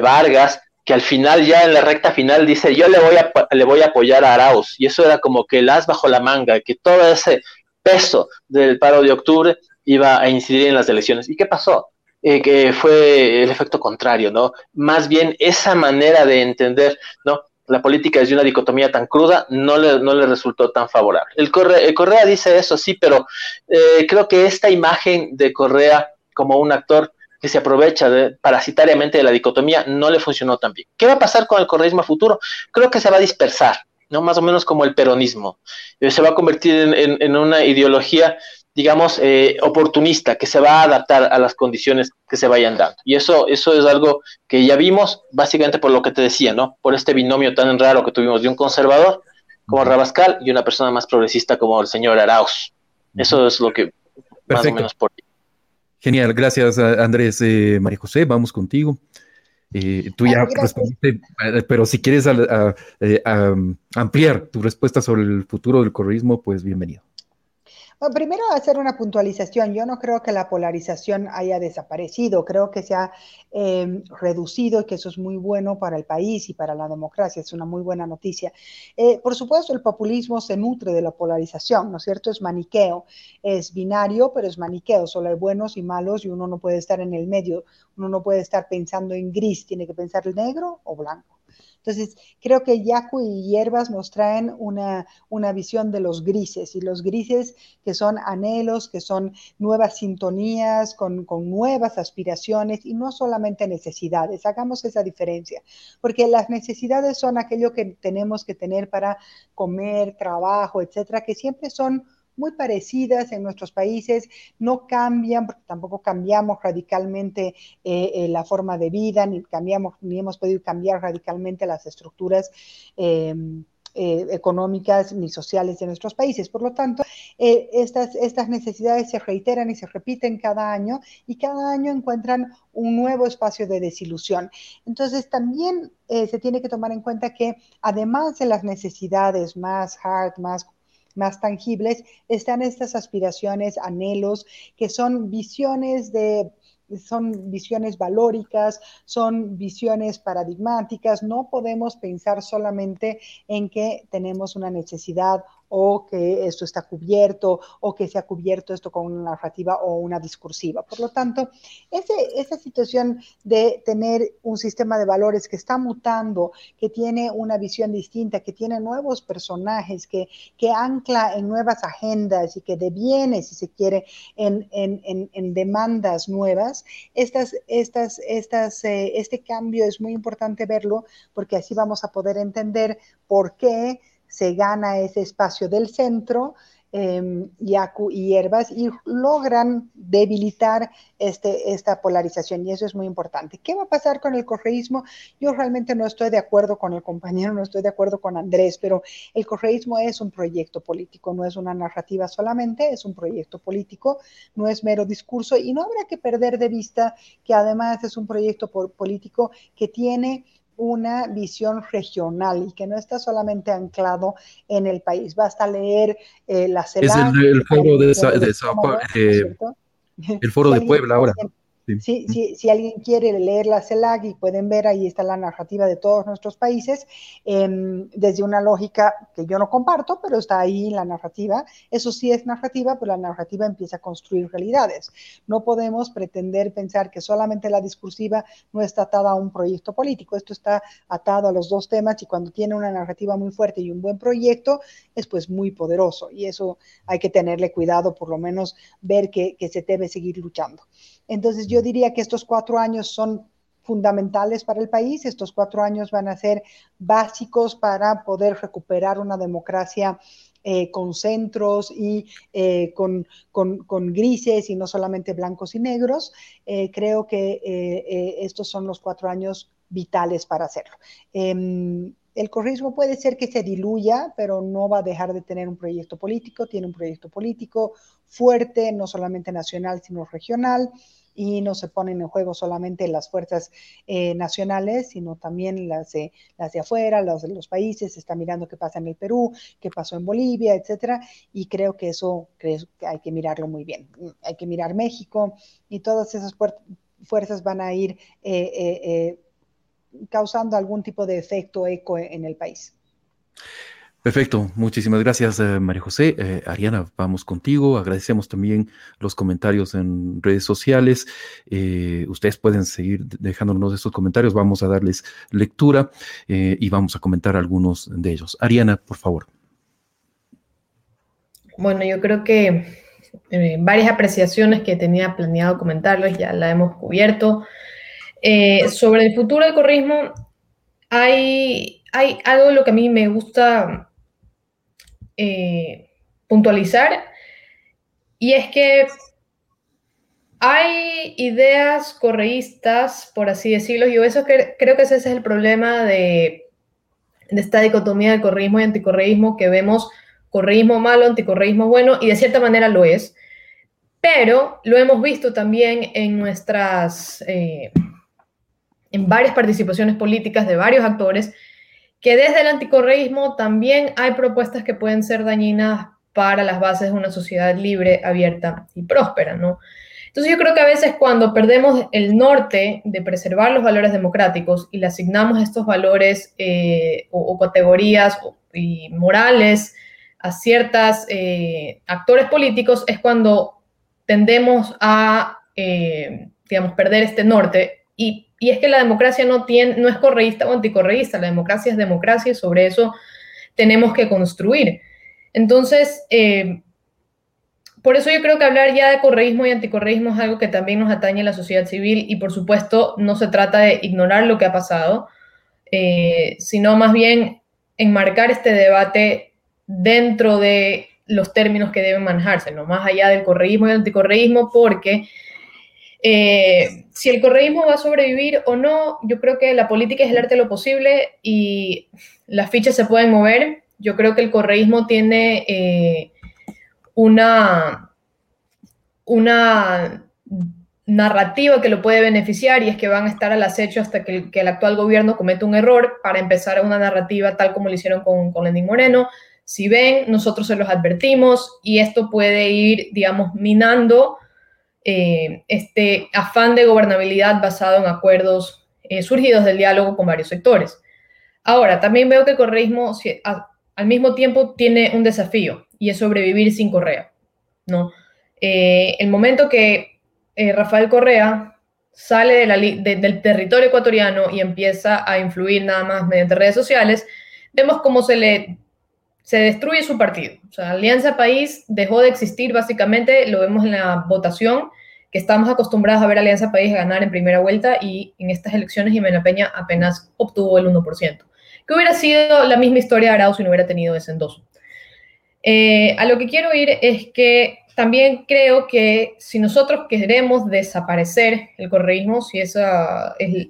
Vargas, que al final, ya en la recta final, dice, yo le voy a, le voy a apoyar a Arauz. Y eso era como que el as bajo la manga, que todo ese peso del paro de octubre iba a incidir en las elecciones. ¿Y qué pasó? Eh, que fue el efecto contrario, ¿no? Más bien esa manera de entender, ¿no? La política desde una dicotomía tan cruda no le, no le resultó tan favorable. El, Correa, dice eso, sí, pero eh, creo que esta imagen de Correa como un actor que se aprovecha de, parasitariamente de la dicotomía no le funcionó tan bien. ¿Qué va a pasar con el correísmo futuro? Creo que se va a dispersar, ¿no? Más o menos como el peronismo. Eh, se va a convertir en, una ideología, digamos, eh, oportunista, que se va a adaptar a las condiciones que se vayan dando. Y eso, eso es algo que ya vimos, básicamente por lo que te decía, ¿no? Por este binomio tan raro que tuvimos de un conservador como Rabascal y una persona más progresista como el señor Arauz. Eso es lo que más o menos por Genial, gracias Andrés. Eh, María José, vamos contigo. Eh, tú ya respondiste, eh, pero si quieres ampliar tu respuesta sobre el futuro del correísmo, pues bienvenido primero hacer una puntualización. Yo no creo que la polarización haya desaparecido. Creo que se ha em, reducido y que eso es muy bueno para el país y para la democracia. Es una muy buena noticia. Eh, por supuesto, el populismo se nutre de la polarización, ¿no es cierto? Es maniqueo. Es binario, pero es maniqueo. Solo hay buenos y malos y uno no puede estar en el medio. Uno no puede estar pensando en gris. Tiene que pensar negro o blanco. Entonces, creo que Yaku y Hierbas nos traen una, una visión de los grises, y los grises que son anhelos, que son nuevas sintonías, con, con nuevas aspiraciones y no solamente necesidades. Hagamos esa diferencia, porque las necesidades son aquello que tenemos que tener para comer, trabajo, etcétera, que siempre son muy parecidas en nuestros países, no cambian, porque tampoco cambiamos radicalmente eh, eh, la forma de vida, ni cambiamos, ni hemos podido cambiar radicalmente las estructuras. Em, eh, económicas ni sociales de nuestros países. Por lo tanto, estas, estas necesidades se reiteran y se repiten cada año y cada año encuentran un nuevo espacio de desilusión. Entonces, también se tiene que tomar en cuenta que además de las necesidades más hard, más más tangibles, están estas aspiraciones, anhelos, que son visiones de son visiones valóricas, son visiones paradigmáticas, no podemos pensar solamente en que tenemos una necesidad o que esto está cubierto o que se ha cubierto esto con una narrativa o una discursiva. Por lo tanto, esa situación de tener un sistema de valores que está mutando, que tiene una visión distinta, que tiene nuevos personajes, que, que ancla en nuevas agendas y que deviene, si se quiere, en, en, en, demandas nuevas, estas, estas, estas, eh, este cambio es muy importante verlo porque así vamos a poder entender por qué se gana ese espacio del centro, eh, Yaku y hierbas, y logran debilitar este, esta polarización, y eso es muy importante. ¿Qué va a pasar con el correísmo? Yo realmente no estoy de acuerdo con el compañero, no estoy de acuerdo con Andrés, pero el correísmo es un proyecto político, no es una narrativa solamente, es un proyecto político, no es mero discurso, y no habrá que perder de vista que además es un proyecto político que tiene una visión regional y que no está solamente anclado en el país. Basta leer eh, la CELAC. Es el, foro de, eh, el foro de Puebla ahora. Sí. Si, alguien quiere leer la CELAC y pueden ver, ahí está la narrativa de todos nuestros países, em, desde una lógica que yo no comparto, pero está ahí la narrativa. Eso sí es narrativa, pero la narrativa empieza a construir realidades. No podemos pretender pensar que solamente la discursiva no está atada a un proyecto político. Esto está atado a los dos temas y cuando tiene una narrativa muy fuerte y un buen proyecto, es pues muy poderoso. Y eso hay que tenerle cuidado, por lo menos ver que, que se debe seguir luchando. Entonces yo diría que estos cuatro años son fundamentales para el país. Estos cuatro años van a ser básicos para poder recuperar una democracia eh, con centros y eh, con, grises y no solamente blancos y negros. Eh, creo que estos son los cuatro años vitales para hacerlo. Em, el corrismo puede ser que se diluya, pero no va a dejar de tener un proyecto político, tiene un proyecto político fuerte, no solamente nacional, sino regional y no se ponen en juego solamente las fuerzas eh, nacionales, sino también las de, las de afuera, los de los países, se está mirando qué pasa en el Perú, qué pasó en Bolivia, etcétera, y creo que eso creo que hay que mirarlo muy bien. Hay que mirar México y todas esas fuerzas van a ir eh, eh, causando algún tipo de efecto eco en el país. Perfecto, muchísimas gracias eh, María José. Eh, Ariana, vamos contigo. Agradecemos también los comentarios en redes sociales. Eh, ustedes pueden seguir dejándonos estos comentarios, vamos a darles lectura y vamos a comentar algunos de ellos. Ariana, por favor. Bueno, yo creo que varias apreciaciones que tenía planeado comentarles ya la hemos cubierto. sobre el futuro del corrismo, hay, hay algo lo que a mí me gusta eh, puntualizar, y es que hay ideas correístas, por así decirlo, y eso que, creo que ese es el problema de, esta dicotomía de correísmo y anticorreísmo, que vemos correísmo malo, anticorreísmo bueno, y de cierta manera lo es, pero lo hemos visto también en nuestras, eh, en varias participaciones políticas de varios actores, que desde el anticorreísmo también hay propuestas que pueden ser dañinas para las bases de una sociedad libre, abierta y próspera, ¿no? Entonces yo creo que a veces cuando perdemos el norte de preservar los valores democráticos y le asignamos estos valores eh, o, categorías y morales a ciertos eh, actores políticos, es cuando tendemos a, eh, digamos, perder este norte y y es que la democracia no, tiene, no es correísta o anticorreísta, la democracia es democracia y sobre eso tenemos que construir. Entonces, eh, por eso yo creo que hablar ya de correísmo y anticorreísmo es algo que también nos atañe a la sociedad civil y por supuesto no se trata de ignorar lo que ha pasado, eh, sino más bien enmarcar este debate dentro de los términos que deben manejarse, no más allá del correísmo y anticorreísmo, porque eh, si el correísmo va a sobrevivir o no, yo creo que la política es el arte de lo posible y las fichas se pueden mover. Yo creo que el correísmo tiene eh, una, una narrativa que lo puede beneficiar y es que van a estar al acecho hasta que el, actual gobierno cometa un error para empezar una narrativa tal como lo hicieron con, con Lenín Moreno. Si ven, nosotros se los advertimos y esto puede ir, digamos, minando eh, este afán de gobernabilidad basado en acuerdos eh, surgidos del diálogo con varios sectores. Ahora, también veo que el correísmo al mismo tiempo tiene un desafío y es sobrevivir sin Correa. ¿no? Eh, el momento que Rafael Correa sale del territorio ecuatoriano y empieza a influir nada más mediante redes sociales, vemos cómo se le se destruye su partido. O Alianza País dejó de existir básicamente, lo vemos en la votación, que estamos acostumbrados a ver Alianza País ganar en primera vuelta y en estas elecciones Jimena Peña apenas obtuvo el 1%, que hubiera sido la misma historia de Arauz si no hubiera tenido ese endoso. Eh, a lo que quiero ir es que también creo que si nosotros queremos desaparecer el correísmo, si esa es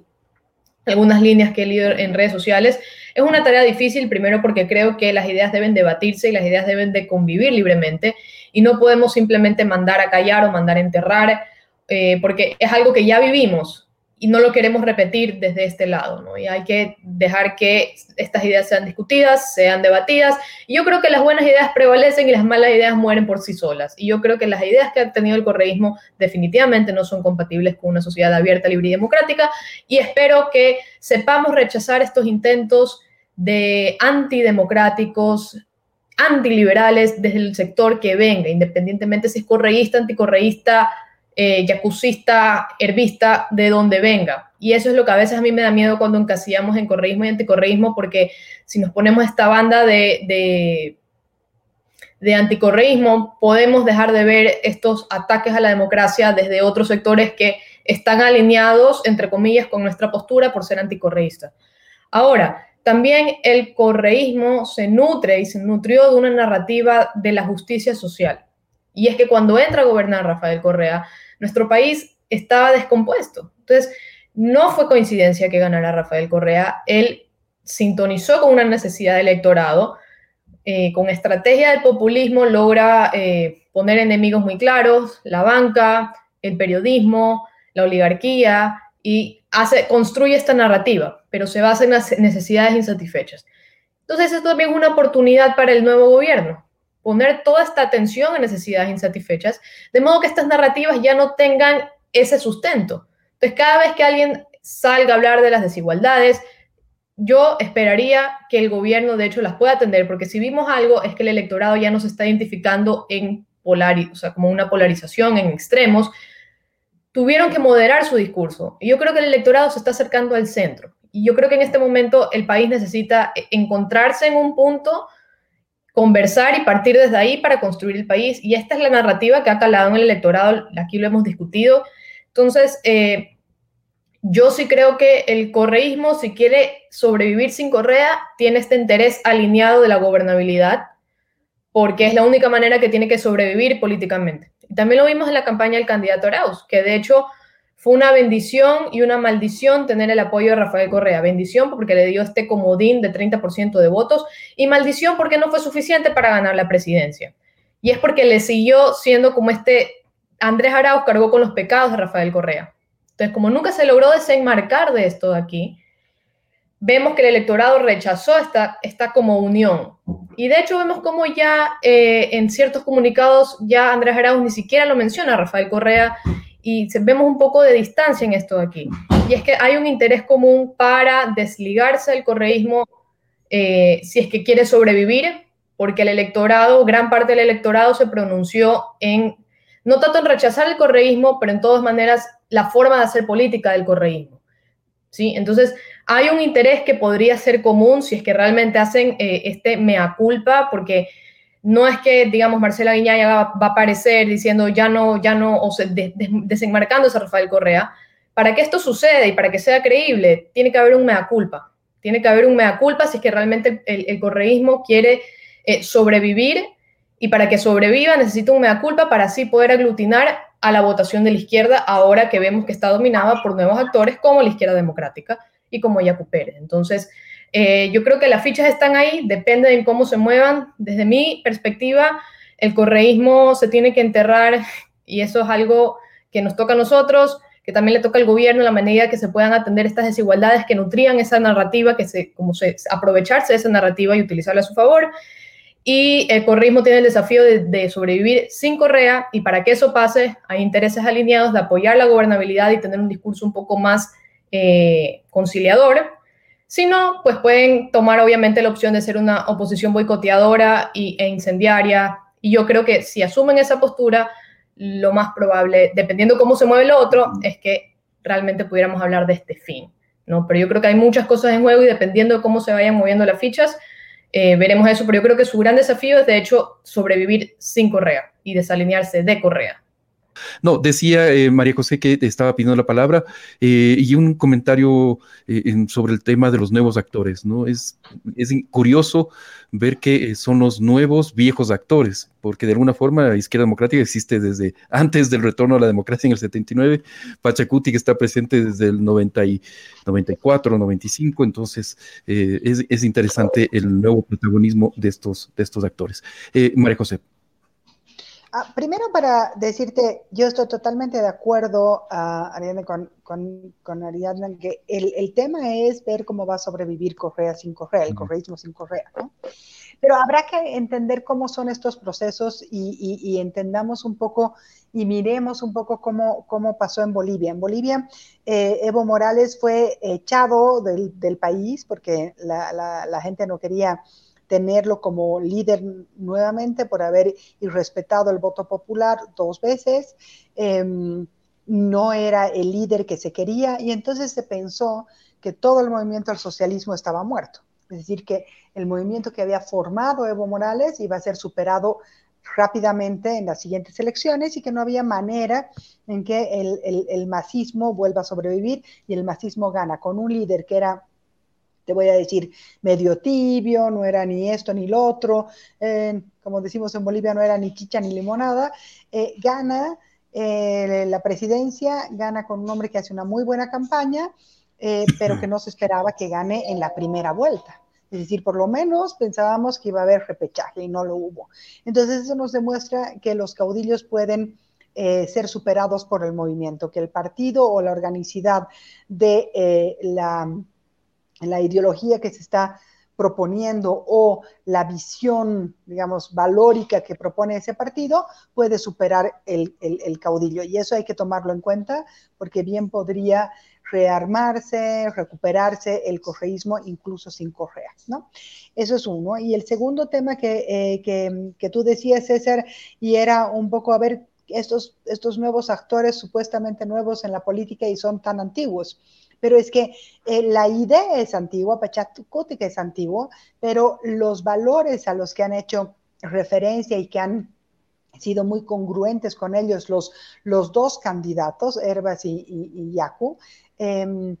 algunas líneas que he leído en redes sociales, es una tarea difícil, primero porque creo que las ideas deben debatirse y las ideas deben de convivir libremente y no podemos simplemente mandar a callar o mandar a enterrar, eh, porque es algo que ya vivimos y no lo queremos repetir desde este lado, ¿no? Y hay que dejar que estas ideas sean discutidas, sean debatidas. Y yo creo que las buenas ideas prevalecen y las malas ideas mueren por sí solas. Y yo creo que las ideas que ha tenido el correísmo definitivamente no son compatibles con una sociedad abierta, libre y democrática. Y espero que sepamos rechazar estos intentos de antidemocráticos, antiliberales desde el sector que venga, independientemente si es correísta, anticorreísta, eh, yacusista, herbista, de donde venga. Y eso es lo que a veces a mí me da miedo cuando encasillamos en correísmo y anticorreísmo, porque si nos ponemos esta banda de, de, de anticorreísmo, podemos dejar de ver estos ataques a la democracia desde otros sectores que están alineados, entre comillas, con nuestra postura por ser anticorreístas. Ahora, también el correísmo se nutre y se nutrió de una narrativa de la justicia social. Y es que cuando entra a gobernar Rafael Correa, nuestro país estaba descompuesto. Entonces, no fue coincidencia que ganara Rafael Correa. Él sintonizó con una necesidad de electorado. Eh, con estrategia del populismo logra eh, poner enemigos muy claros, la banca, el periodismo, la oligarquía, y hace, construye esta narrativa, pero se basa en las necesidades insatisfechas. Entonces, esto también es una oportunidad para el nuevo gobierno, poner toda esta atención en necesidades insatisfechas, de modo que estas narrativas ya no tengan ese sustento. Entonces, cada vez que alguien salga a hablar de las desigualdades. Yo esperaría que el gobierno, de hecho, las pueda atender, porque si vimos algo es que el electorado ya no se está identificando en polar, o sea, como una polarización en extremos, tuvieron que moderar su discurso. Y yo creo que el electorado se está acercando al centro. Y yo creo que en este momento el país necesita encontrarse en un punto, conversar y partir desde ahí para construir el país. Y esta es la narrativa que ha calado en el electorado, aquí lo hemos discutido. Entonces, eh, yo sí creo que el correísmo, si quiere sobrevivir sin Correa, tiene este interés alineado de la gobernabilidad, porque es la única manera que tiene que sobrevivir políticamente. También lo vimos en la campaña del candidato Arauz, que de hecho fue una bendición y una maldición tener el apoyo de Rafael Correa. Bendición porque le dio este comodín de 30% de votos y maldición porque no fue suficiente para ganar la presidencia. Y es porque le siguió siendo como este Andrés Arauz cargó con los pecados de Rafael Correa. Entonces, como nunca se logró desenmarcar de esto de aquí, vemos que el electorado rechazó esta, esta como unión. Y de hecho vemos como ya eh, en ciertos comunicados ya Andrés Arauz ni siquiera lo menciona Rafael Correa y vemos un poco de distancia en esto de aquí. Y es que hay un interés común para desligarse del correísmo eh, si es que quiere sobrevivir, porque el electorado, gran parte del electorado se pronunció en, no tanto en rechazar el correísmo, pero en todas maneras la forma de hacer política del correísmo. ¿Sí? Entonces, hay un interés que podría ser común si es que realmente hacen eh, este mea culpa, porque no es que, digamos, Marcela Guiñaya va, a aparecer diciendo ya no, ya no, o se, desenmarcándose a Rafael Correa. Para que esto suceda y para que sea creíble, tiene que haber un mea culpa. Tiene que haber un mea culpa si es que realmente el, correísmo quiere eh, sobrevivir y para que sobreviva necesita un mea culpa para así poder aglutinar a la votación de la izquierda ahora que vemos que está dominada por nuevos actores como la izquierda democrática y como Yacu Pérez. Entonces, eh, yo creo que las fichas están ahí, depende de cómo se muevan. Desde mi perspectiva, el correísmo se tiene que enterrar y eso es algo que nos toca a nosotros, que también le toca al gobierno en la medida que se puedan atender estas desigualdades que nutrían esa narrativa, que se, como se, aprovecharse de esa narrativa y utilizarla a su favor. Y el correísmo tiene el desafío de, sobrevivir sin Correa y para que eso pase hay intereses alineados de apoyar la gobernabilidad y tener un discurso un poco más eh, conciliador si no, pues pueden tomar obviamente la opción de ser una oposición boicoteadora e incendiaria. Y yo creo que si asumen esa postura, lo más probable, dependiendo cómo se mueve lo otro, es que realmente pudiéramos hablar de este fin. ¿no? Pero yo creo que hay muchas cosas en juego y dependiendo de cómo se vayan moviendo las fichas, eh, veremos eso. Pero yo creo que su gran desafío es, de hecho, sobrevivir sin Correa y desalinearse de Correa. No, decía eh, María José que estaba pidiendo la palabra eh, y un comentario eh, sobre el tema de los nuevos actores, ¿no? Es, es curioso ver que son los nuevos viejos actores, porque de alguna forma la izquierda democrática existe desde antes del retorno a la democracia en el 79, Pachacuti que está presente desde el 90 y 94, 95, entonces es, es, interesante el nuevo protagonismo de estos, de estos actores. María José. Ah, primero para decirte, yo estoy totalmente de acuerdo, uh, Ariadne, con, con, Ariadne, que el, tema es ver cómo va a sobrevivir Correa sin Correa, el correísmo sin Correa, ¿no? Pero habrá que entender cómo son estos procesos y, entendamos un poco y miremos un poco cómo, cómo pasó en Bolivia. En Bolivia, eh, Evo Morales fue echado del, del país porque la, la, la gente no quería tenerlo como líder nuevamente por haber irrespetado el voto popular dos veces. Em, no era el líder que se quería y entonces se pensó que todo el movimiento al socialismo estaba muerto. Es decir, que el movimiento que había formado Evo Morales iba a ser superado rápidamente en las siguientes elecciones y que no había manera en que el, el, el masismo vuelva a sobrevivir y el masismo gana con un líder que era te voy a decir, medio tibio, no era ni esto ni lo otro, eh, como decimos en Bolivia, no era ni chicha ni limonada, eh, gana eh, la presidencia, gana con un hombre que hace una muy buena campaña, pero que no se esperaba que gane en la primera vuelta. Es decir, por lo menos pensábamos que iba a haber repechaje y no lo hubo. Entonces eso nos demuestra que los caudillos pueden ser superados por el movimiento, que el partido o la organicidad de la la ideología que se está proponiendo o la visión, digamos, valórica que propone ese partido puede superar el, el, caudillo. Y eso hay que tomarlo en cuenta porque bien podría rearmarse, recuperarse el correísmo incluso sin Correa, ¿no? Eso es uno. Y el segundo tema que, eh, que, que, tú decías, César, y era un poco a ver estos, estos nuevos actores supuestamente nuevos en la política y son tan antiguos. Pero es que eh, la idea es antigua, Pachacutica es antiguo, pero los valores a los que han hecho referencia y que han sido muy congruentes con ellos los, los dos candidatos, Herbas y, Yacu, em,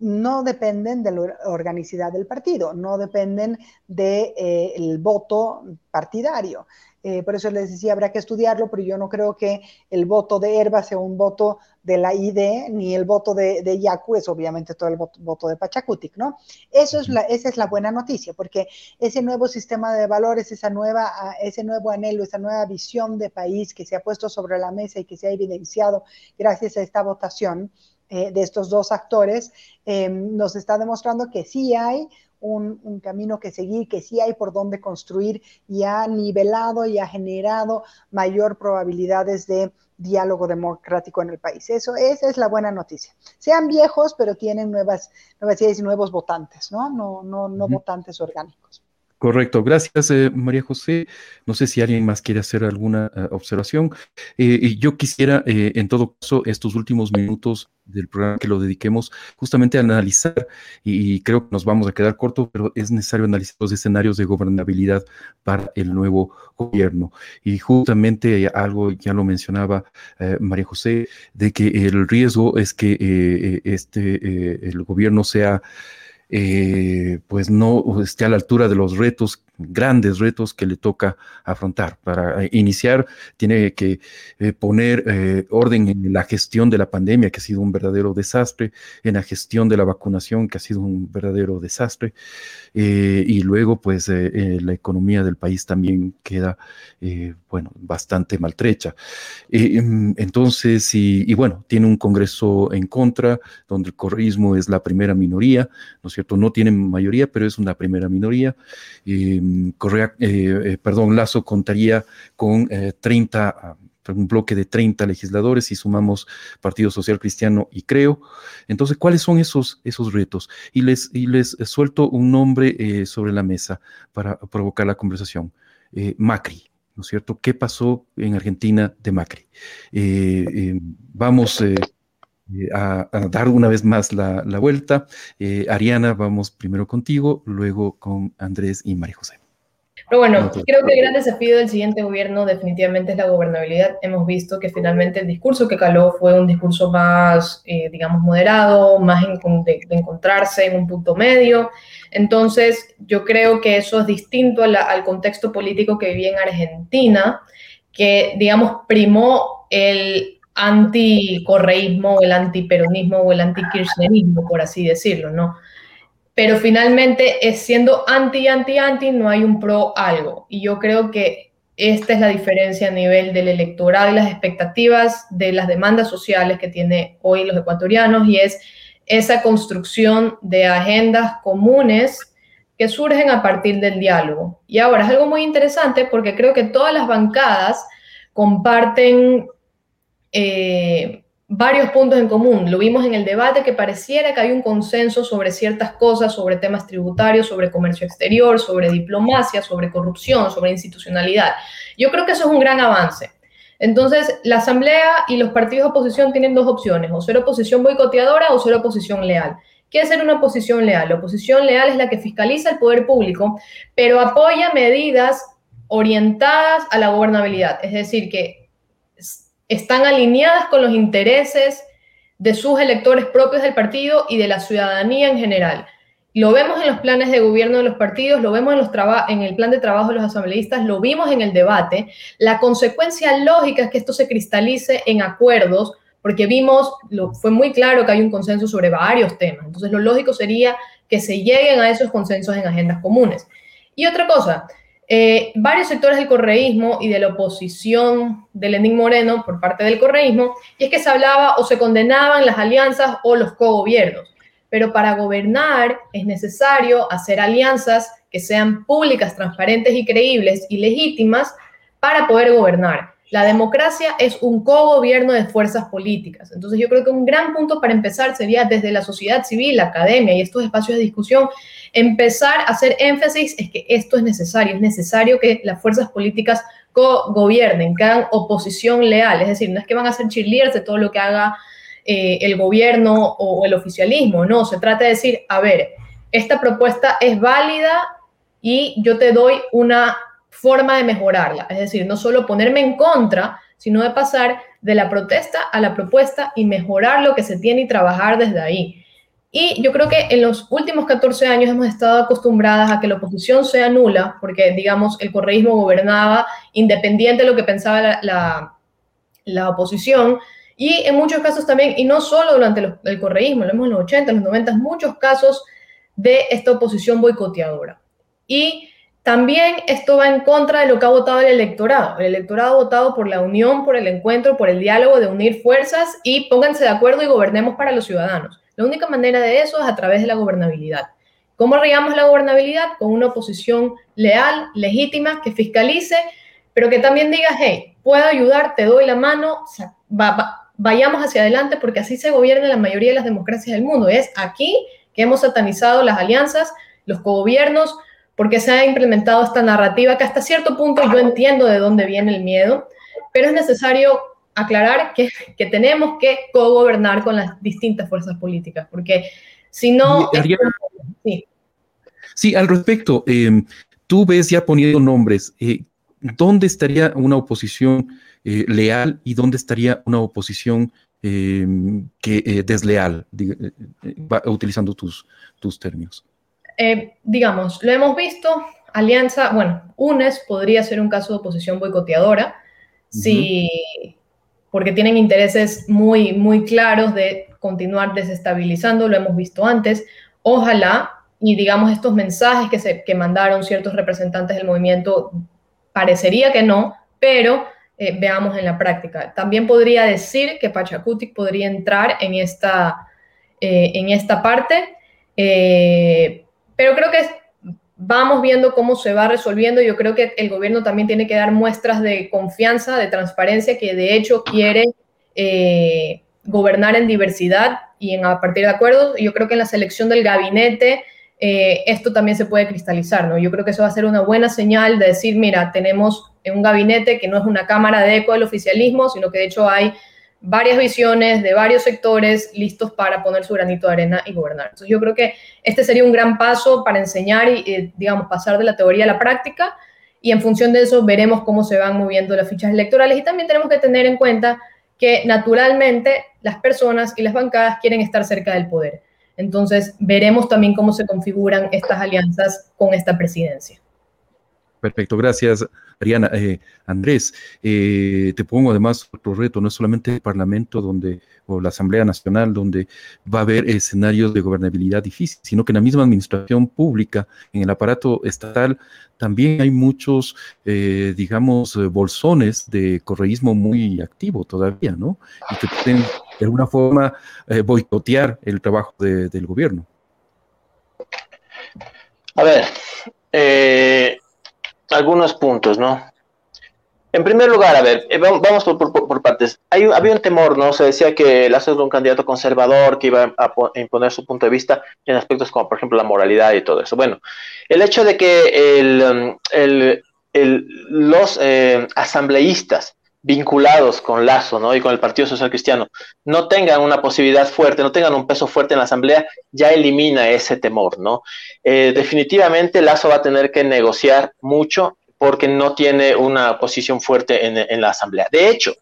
no dependen de la organicidad del partido, no dependen del eh, voto partidario. Eh, por eso les decía, habrá que estudiarlo, pero yo no creo que el voto de Herba sea un voto de la ID, ni el voto de, de Yacu es obviamente todo el voto, de Pachacutic, ¿no? Eso es la, esa es la buena noticia, porque ese nuevo sistema de valores, esa nueva, ese nuevo anhelo, esa nueva visión de país que se ha puesto sobre la mesa y que se ha evidenciado gracias a esta votación, eh, de estos dos actores, eh, nos está demostrando que sí hay un, camino que seguir, que sí hay por dónde construir y ha nivelado y ha generado mayor probabilidades de diálogo democrático en el país. Eso, esa es la buena noticia. Sean viejos, pero tienen nuevas, nuevas ideas y nuevos votantes, ¿no? No, no, no votantes orgánicos. Correcto, gracias eh, María José. No sé si alguien más quiere hacer alguna eh, observación. Eh, yo quisiera, en todo caso, estos últimos minutos del programa que lo dediquemos justamente a analizar, y, creo que nos vamos a quedar cortos, pero es necesario analizar los escenarios de gobernabilidad para el nuevo gobierno. Y justamente algo ya lo mencionaba María José, de que el riesgo es que este el gobierno sea eh, pues no esté a la altura de los retos grandes retos que le toca afrontar. Para eh, iniciar, tiene que eh, poner orden en la gestión de la pandemia, que ha sido un verdadero desastre, en la gestión de la vacunación, que ha sido un verdadero desastre, y luego, pues, la economía del país también queda, bueno, bastante maltrecha. Mm, entonces, y, bueno, tiene un Congreso en contra, donde el correísmo es la primera minoría, ¿no es cierto? No tiene mayoría, pero es una primera minoría. Correa, eh, eh, perdón, Lazo contaría con 30, eh, ah, un bloque de 30 legisladores y sumamos Partido Social Cristiano y Creo. Entonces, ¿cuáles son esos, esos retos? Y les, y les suelto un nombre sobre la mesa para provocar la conversación. Macri. ¿No es cierto? ¿Qué pasó en Argentina de Macri? vamos eh, a, dar una vez más la, vuelta. Eh, Ariana, vamos primero contigo, luego con Andrés y María José. Pero bueno, creo que el gran desafío del siguiente gobierno definitivamente es la gobernabilidad. Hemos visto que finalmente el discurso que caló fue un discurso más, eh, digamos, moderado, más de, encontrarse en un punto medio. Entonces, yo creo que eso es distinto al contexto político que vivía en Argentina, que, digamos, primó el anticorreísmo, el antiperonismo o el antikirchnerismo, por así decirlo, ¿no? Pero finalmente, siendo anti, anti, anti, no hay un pro algo. Y yo creo que esta es la diferencia a nivel del electorado y las expectativas de las demandas sociales que tiene hoy los ecuatorianos y es esa construcción de agendas comunes que surgen a partir del diálogo. Y ahora es algo muy interesante porque creo que todas las bancadas comparten eh, varios puntos en común. Lo vimos en el debate que pareciera que hay un consenso sobre ciertas cosas, sobre temas tributarios, sobre comercio exterior, sobre diplomacia, sobre corrupción, sobre institucionalidad. Yo creo que eso es un gran avance. Entonces, la Asamblea y los partidos de oposición tienen dos opciones, o ser oposición boicoteadora o ser oposición leal. ¿Qué es ser una oposición leal? La oposición leal es la que fiscaliza el poder público, pero apoya medidas orientadas a la gobernabilidad. Es decir, que están alineadas con los intereses de sus electores propios del partido y de la ciudadanía en general. Lo vemos en los planes de gobierno de los partidos, lo vemos en, el plan de trabajo de los asambleístas, lo vimos en el debate. La consecuencia lógica es que esto se cristalice en acuerdos, porque vimos, lo, fue muy claro que hay un consenso sobre varios temas. Entonces, lo lógico sería que se lleguen a esos consensos en agendas comunes. Y otra cosa, eh, varios sectores del correísmo y de la oposición de Lenín Moreno por parte del correísmo, y es que se hablaba o se condenaban las alianzas o los cogobiernos. pero para gobernar es necesario hacer alianzas que sean públicas, transparentes y creíbles y legítimas para poder gobernar. La democracia es un cogobierno de fuerzas políticas. Entonces yo creo que un gran punto para empezar sería desde la sociedad civil, la academia y estos espacios de discusión, empezar a hacer énfasis es que esto es necesario, es necesario que las fuerzas políticas co-gobiernen, que hagan oposición leal, es decir, no es que van a ser cheerleaders de todo lo que haga eh, el gobierno o el oficialismo, no, se trata de decir, a ver, esta propuesta es válida y yo te doy una forma de mejorarla. Es decir, no solo ponerme en contra, sino de pasar de la protesta a la propuesta y mejorar lo que se tiene y trabajar desde ahí. Y yo creo que en los últimos 14 años hemos estado acostumbradas a que la oposición sea nula, porque, digamos, el correísmo gobernaba independiente de lo que pensaba la, la, oposición. Y en muchos casos también, y no solo durante el correísmo, lo vemos en los 80, los 90, muchos casos de esta oposición boicoteadora. Y también esto va en contra de lo que ha votado el electorado. El electorado ha votado por la unión, por el encuentro, por el diálogo, de unir fuerzas y pónganse de acuerdo y gobernemos para los ciudadanos. La única manera de eso es a través de la gobernabilidad. ¿Cómo arreglamos la gobernabilidad? Con una oposición leal, legítima, que fiscalice, pero que también diga, hey, puedo ayudar, te doy la mano, vayamos hacia adelante porque así se gobierna la mayoría de las democracias del mundo. Es aquí que hemos satanizado las alianzas, los cogobiernos, porque se ha implementado esta narrativa que hasta cierto punto yo entiendo de dónde viene el miedo, pero es necesario aclarar que, que tenemos que cogobernar con las distintas fuerzas políticas, porque si no... sí. sí. al respecto, em, tú ves ya poniendo nombres, eh, ¿dónde estaría una oposición eh, leal y dónde estaría una oposición em, que, eh, desleal, utilizando tus, tus términos? Eh, digamos, lo hemos visto, Alianza, bueno, UNES podría ser un caso de oposición boicoteadora, porque tienen intereses muy, muy claros de continuar desestabilizando, lo hemos visto antes. Ojalá, y digamos, estos mensajes que, se, que mandaron ciertos representantes del movimiento, parecería que no, pero eh, veamos en la práctica. También podría decir que Pachacutic podría entrar en esta, eh, en esta parte, pero creo que vamos viendo cómo se va resolviendo. Yo creo que el gobierno también tiene que dar muestras de confianza, de transparencia, que de hecho quiere eh, gobernar en diversidad y en, a partir de acuerdos. Yo creo que en la selección del gabinete eh, esto también se puede cristalizar, ¿no? Yo creo que eso va a ser una buena señal de decir, mira, tenemos un gabinete que no es una cámara de eco del oficialismo, sino que de hecho hay varias visiones de varios sectores listos para poner su granito de arena y gobernar. Entonces yo creo que este sería un gran paso para enseñar y, digamos, pasar de la teoría a la práctica y en función de eso veremos cómo se van moviendo las fichas electorales y también tenemos que tener en cuenta que naturalmente las personas y las bancadas quieren estar cerca del poder. Entonces veremos también cómo se configuran estas alianzas con esta presidencia. Perfecto, gracias, Ariana. Eh, Andrés, eh, te pongo además otro reto, no es solamente el Parlamento donde, o la Asamblea Nacional, donde va a haber escenarios de gobernabilidad difícil, sino que en la misma administración pública, en el aparato estatal, también hay muchos, eh, digamos, bolsones de correísmo muy activo todavía, ¿no? Y que pueden de alguna forma boicotear el trabajo del gobierno. A ver, eh, algunos puntos, ¿no? En primer lugar, a ver, eh, vamos por, partes. Hay, había un temor, ¿no? Se decía que Lazo era un candidato conservador que iba a, imponer su punto de vista en aspectos como, por ejemplo, la moralidad y todo eso. Bueno, el hecho de que el, um, los eh, asambleístas vinculados con Lazo ¿no? y con el Partido Social Cristiano no tengan una posibilidad fuerte, no tengan un peso fuerte en la Asamblea, ya elimina ese temor. ¿no? Eh, definitivamente Lazo va a tener que negociar mucho porque no tiene una posición fuerte en, la Asamblea. De hecho,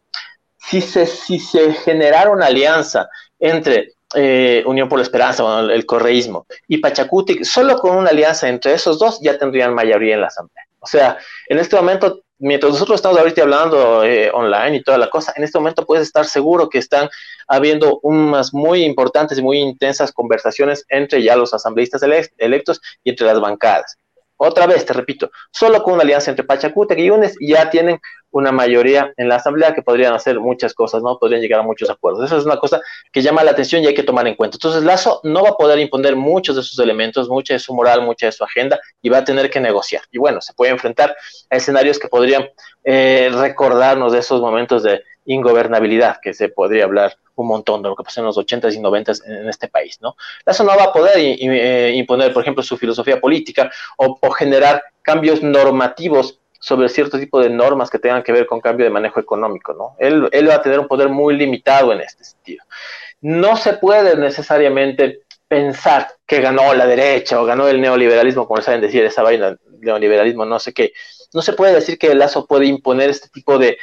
si se, si se generara una alianza entre eh, Unión por la Esperanza, el correísmo, y Pachacuti, solo con una alianza entre esos dos ya tendrían mayoría en la Asamblea. O sea, en este momento mientras nosotros estamos ahorita hablando eh, online y toda la cosa, en este momento puedes estar seguro que están habiendo unas muy importantes y muy intensas conversaciones entre ya los asambleístas electos y entre las bancadas. Otra vez, te repito, solo con una alianza entre Pachacútec y UNES ya tienen una mayoría en la Asamblea que podrían hacer muchas cosas, ¿no? Podrían llegar a muchos acuerdos. Eso es una cosa que llama la atención y hay que tomar en cuenta. Entonces, Lazo no va a poder imponer muchos de sus elementos, mucha de su moral, mucha de su agenda y va a tener que negociar. Y bueno, se puede enfrentar a escenarios que podrían eh, recordarnos de esos momentos de ingobernabilidad, que se podría hablar un montón de lo que pasó en los 80s y 90s en, este país, ¿no? Lazo no va a poder eh, imponer, por ejemplo, su filosofía política o, o generar cambios normativos sobre cierto tipo de normas que tengan que ver con cambio de manejo económico, ¿no? Él, él va a tener un poder muy limitado en este sentido. No se puede necesariamente pensar que ganó la derecha o ganó el neoliberalismo, como saben decir, esa vaina, neoliberalismo, no sé qué, no se puede decir que Lazo puede imponer este tipo de,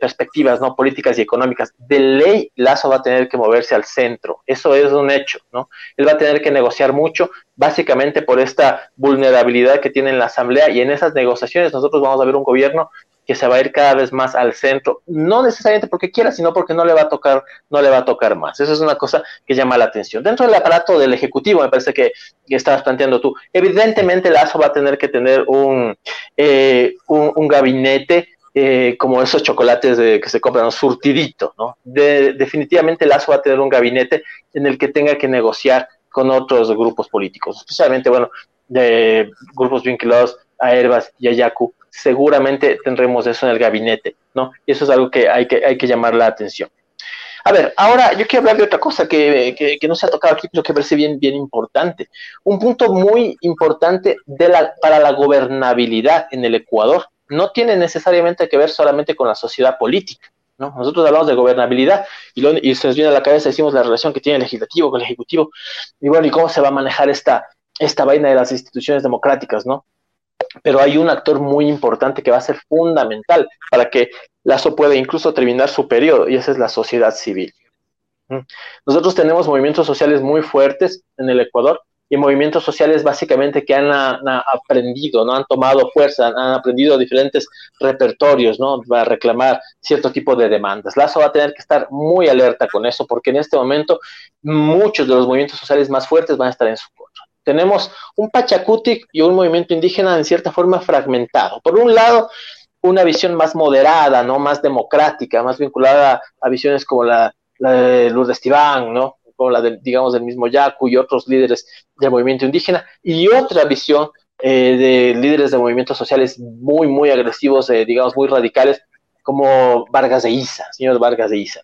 perspectivas no políticas y económicas. De ley, Lazo va a tener que moverse al centro. Eso es un hecho, ¿no? Él va a tener que negociar mucho, básicamente por esta vulnerabilidad que tiene en la Asamblea y en esas negociaciones nosotros vamos a ver un gobierno que se va a ir cada vez más al centro, no necesariamente porque quiera, sino porque no le va a tocar, no le va a tocar más. Eso es una cosa que llama la atención. Dentro del aparato del Ejecutivo, me parece que, estabas planteando tú, evidentemente Lazo va a tener que tener un, eh, un, gabinete eh, como esos chocolates de, que se compran, surtidito, ¿no? definitivamente Lazo va a tener un gabinete en el que tenga que negociar con otros grupos políticos, especialmente, bueno, de grupos vinculados a Herbas y a Yacu, seguramente tendremos eso en el gabinete, ¿no? Y eso es algo que hay que, hay que llamar la atención. A ver, ahora yo quiero hablar de otra cosa que, que, no se ha tocado aquí, pero que parece bien, bien importante. Un punto muy importante de la, para la gobernabilidad en el Ecuador no tiene necesariamente que ver solamente con la sociedad política. ¿no? Nosotros hablamos de gobernabilidad y, lo, y se nos viene a la cabeza, decimos la relación que tiene el legislativo con el ejecutivo, y bueno, y cómo se va a manejar esta, esta vaina de las instituciones democráticas, ¿no? Pero hay un actor muy importante que va a ser fundamental para que Lazo pueda incluso terminar su periodo, y esa es la sociedad civil. ¿Mm? Nosotros tenemos movimientos sociales muy fuertes en el Ecuador, y movimientos sociales básicamente que han, aprendido, no han tomado fuerza, han, aprendido diferentes repertorios, ¿no? Para reclamar cierto tipo de demandas. Lazo va a tener que estar muy alerta con eso, porque en este momento muchos de los movimientos sociales más fuertes van a estar en su contra tenemos un Pachacutic y un movimiento indígena en cierta forma fragmentado. Por un lado, una visión más moderada, ¿no? Más democrática, más vinculada a visiones como la, de Lourdes Tibán, ¿no? Como la de, digamos, del mismo Yacu y otros líderes del movimiento indígena, y otra visión eh, de líderes de movimientos sociales muy, muy agresivos, eh, digamos, muy radicales, como Vargas de Isa, señor Vargas de Isa.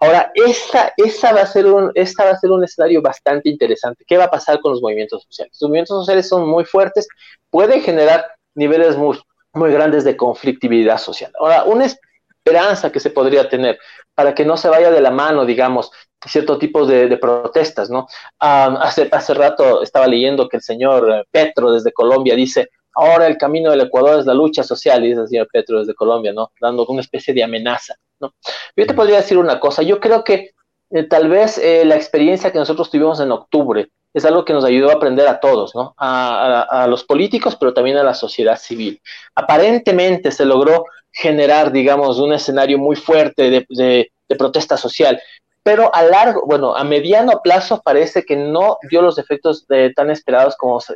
Ahora, esta, esta, va a ser un, esta va a ser un escenario bastante interesante. ¿Qué va a pasar con los movimientos sociales? Los movimientos sociales son muy fuertes, pueden generar niveles muy, muy grandes de conflictividad social. Ahora, una esperanza que se podría tener para que no se vaya de la mano, digamos, cierto tipo de, protestas, ¿no? hace, hace rato estaba leyendo que el señor Petro desde Colombia dice, ahora el camino del Ecuador es la lucha social, dice el señor Petro desde Colombia, ¿no? Dando una especie de amenaza. Yo te podría decir una cosa, yo creo que eh, tal vez eh, la experiencia que nosotros tuvimos en octubre es algo que nos ayudó a aprender a todos, ¿no? A, los políticos, pero también a la sociedad civil. Aparentemente se logró generar, digamos, un escenario muy fuerte de protesta social, pero a largo, bueno, a mediano plazo parece que no dio los efectos tan esperados como se,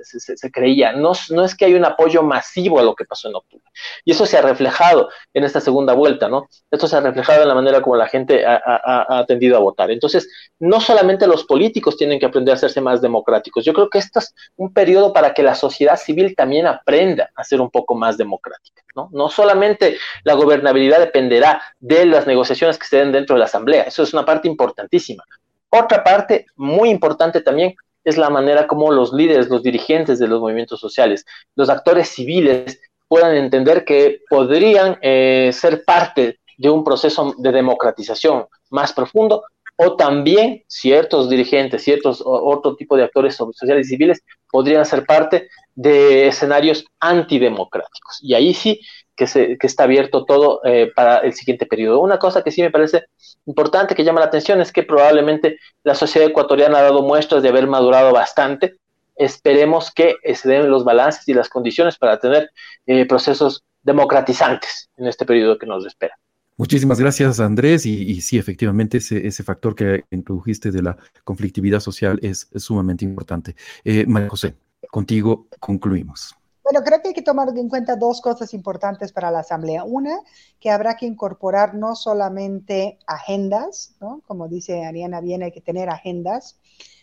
creía. No, es que hay un apoyo masivo a lo que pasó en octubre. Y eso se ha reflejado en esta segunda vuelta, ¿no? Esto se ha reflejado en la manera como la gente ha, ha, tendido a votar. Entonces, no solamente los políticos tienen que aprender a hacerse más democráticos. Yo creo que esto es un periodo para que la sociedad civil también aprenda a ser un poco más democrática, ¿no? Solamente la gobernabilidad dependerá de las negociaciones que se den dentro de la Asamblea. Eso es una parte importantísima. Otra parte muy importante también es la manera como los líderes, los dirigentes de los movimientos sociales, los actores civiles puedan entender que podrían eh, ser parte de un proceso de democratización más profundo o también ciertos dirigentes, ciertos otro tipo de actores sociales y civiles podrían ser parte de escenarios antidemocráticos. Y ahí sí que, se, que está abierto todo eh, para el siguiente periodo. Una cosa que sí me parece importante, que llama la atención, es que probablemente la sociedad ecuatoriana ha dado muestras de haber madurado bastante. Esperemos que se den los balances y las condiciones para tener eh, procesos democratizantes en este periodo que nos espera. Muchísimas gracias, Andrés. Y, sí, efectivamente, ese, factor que introdujiste de la conflictividad social es, sumamente importante. Eh, María José, contigo concluimos. Bueno, creo que hay que tomar en cuenta dos cosas importantes para la Asamblea. Una, que habrá que incorporar no solamente agendas, ¿no? Como dice Ariana bien, hay que tener agendas,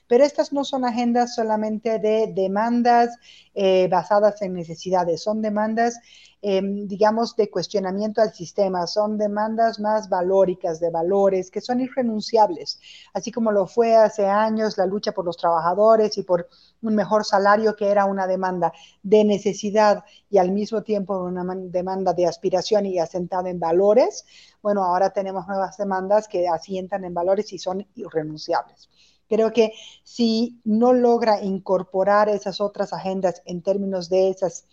pero estas no son agendas solamente de demandas eh, basadas en necesidades, son demandas, em, digamos, de cuestionamiento al sistema, son demandas más valóricas, de valores, que son irrenunciables, así como lo fue hace años la lucha por los trabajadores y por un mejor salario, que era una demanda de necesidad y al mismo tiempo una demanda de aspiración y asentada en valores. Bueno, ahora tenemos nuevas demandas que asientan en valores y son irrenunciables. Creo que si no logra incorporar esas otras agendas en términos de esas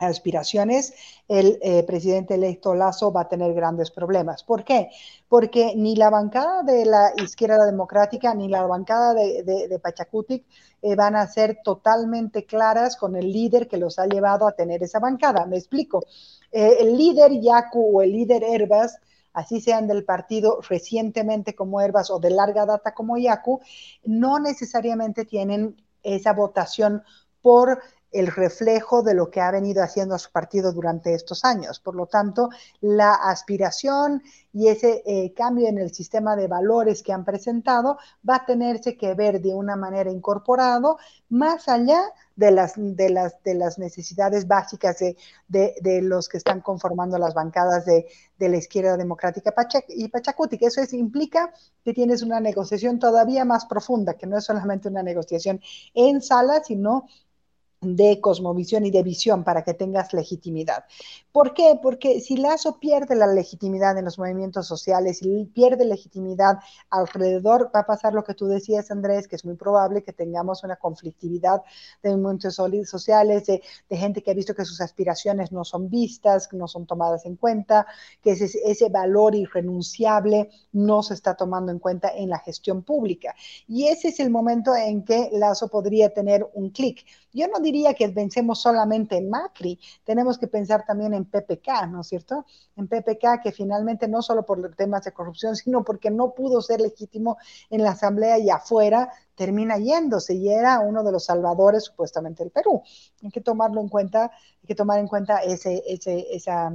aspiraciones, el eh, presidente electo Lazo va a tener grandes problemas. ¿Por qué? Porque ni la bancada de la izquierda democrática ni la bancada de, de, Pachacutic eh, van a ser totalmente claras con el líder que los ha llevado a tener esa bancada. Me explico. Eh, el líder Yacu o el líder Herbas así sean del partido recientemente como Herbas o de larga data como Yacu, no necesariamente tienen esa votación por el reflejo de lo que ha venido haciendo a su partido durante estos años. Por lo tanto, la aspiración y ese eh, cambio en el sistema de valores que han presentado va a tenerse que ver de una manera incorporado más allá de las, de las, de las necesidades básicas de, de, los que están conformando las bancadas de, la izquierda democrática y Pachacuti, que eso es, implica que tienes una negociación todavía más profunda, que no es solamente una negociación en sala, sino de cosmovisión y de visión para que tengas legitimidad. ¿Por qué? Porque si Lazo pierde la legitimidad en los movimientos sociales y pierde legitimidad alrededor, va a pasar lo que tú decías, Andrés, que es muy probable que tengamos una conflictividad de movimientos sociales, de, gente que ha visto que sus aspiraciones no son vistas, no son tomadas en cuenta, que ese, ese valor irrenunciable no se está tomando en cuenta en la gestión pública. Y ese es el momento en que Lazo podría tener un clic. Yo no diría que vencemos solamente en Macri, tenemos que pensar también en PPK, ¿no es cierto? En PPK que finalmente no solo por temas de corrupción, sino porque no pudo ser legítimo en la Asamblea y afuera, termina yéndose y era uno de los salvadores supuestamente del Perú. Hay que tomarlo en cuenta, hay que tomar en cuenta ese, ese, esa,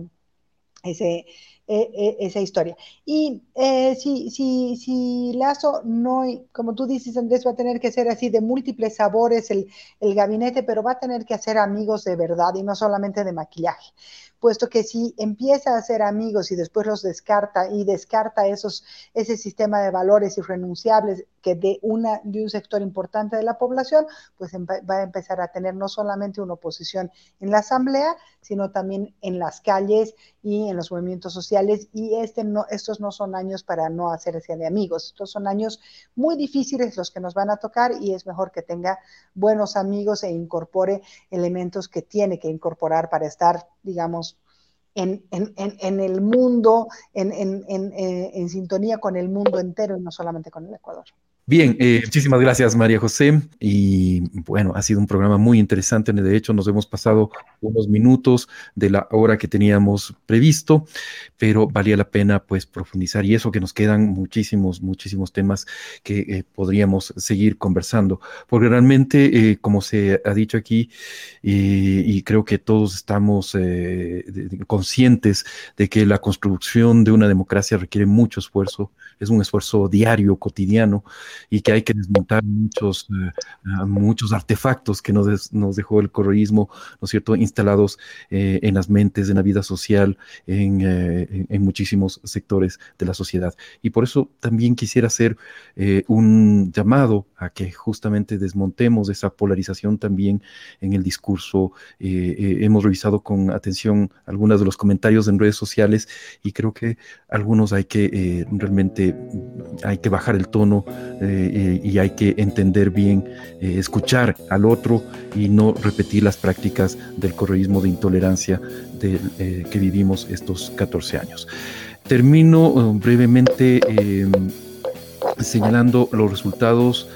ese, e, e, esa historia. Y eh, si, si, si Lazo no, como tú dices, Andrés, va a tener que ser así de múltiples sabores el, el gabinete, pero va a tener que hacer amigos de verdad y no solamente de maquillaje puesto que si empieza a hacer amigos y después los descarta y descarta esos, ese sistema de valores irrenunciables que de, una, de un sector importante de la población, pues va a empezar a tener no solamente una oposición en la asamblea, sino también en las calles y en los movimientos sociales. Y este no, estos no son años para no hacerse de amigos, estos son años muy difíciles los que nos van a tocar y es mejor que tenga buenos amigos e incorpore elementos que tiene que incorporar para estar, digamos, en, el mundo, eh, en, sintonía con el mundo entero y no solamente con el Ecuador. Bien, eh, muchísimas gracias María José. Y bueno, ha sido un programa muy interesante. De hecho, nos hemos pasado unos minutos de la hora que teníamos previsto, pero valía la pena pues profundizar y eso que nos quedan muchísimos, muchísimos temas que eh, podríamos seguir conversando. Porque realmente, eh, como se ha dicho aquí, y creo que todos estamos conscientes de que la construcción de una democracia requiere mucho esfuerzo, es un esfuerzo diario, cotidiano y que hay que desmontar muchos, eh, muchos artefactos que nos, nos, dejó el correísmo, ¿no es cierto?, instalados eh, en las mentes, en la vida social, en, eh, en, muchísimos sectores de la sociedad. Y por eso también quisiera hacer un llamado a que justamente desmontemos esa polarización también en el discurso. hemos revisado con atención algunos de los comentarios en redes sociales y creo que algunos hay que realmente hay que bajar el tono eh, y hay que entender bien, eh, escuchar al otro y no repetir las prácticas del correísmo de intolerancia eh, que vivimos estos 14 años. Termino brevemente em, señalando los resultados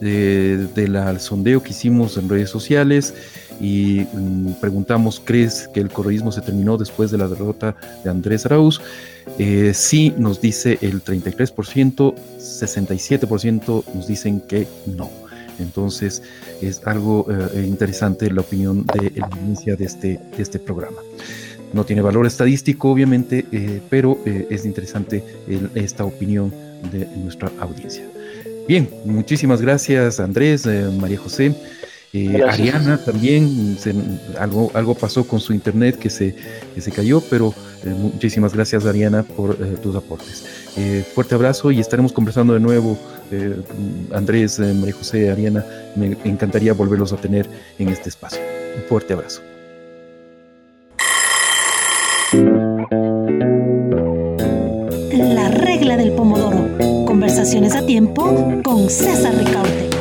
del sondeo que hicimos en redes sociales y mm, preguntamos, ¿crees que el correísmo se terminó después de la derrota de Andrés Arauz? Eh, sí, nos dice el 33%, 67% nos dicen que no. Entonces es algo eh, interesante la opinión de la audiencia de este, este programa. No tiene valor estadístico, obviamente, eh, pero eh, es interesante esta opinión de nuestra audiencia. Bien, muchísimas gracias Andrés, María José. Ariana también, algo, algo pasó con su internet que se, que se cayó, pero muchísimas gracias Ariana por tus aportes. fuerte abrazo y estaremos conversando de nuevo eh, Andrés, eh, María José, Ariana, me encantaría volverlos a tener en este espacio. Un fuerte abrazo. La regla del pomodoro. Conversaciones a tiempo con César Ricaute.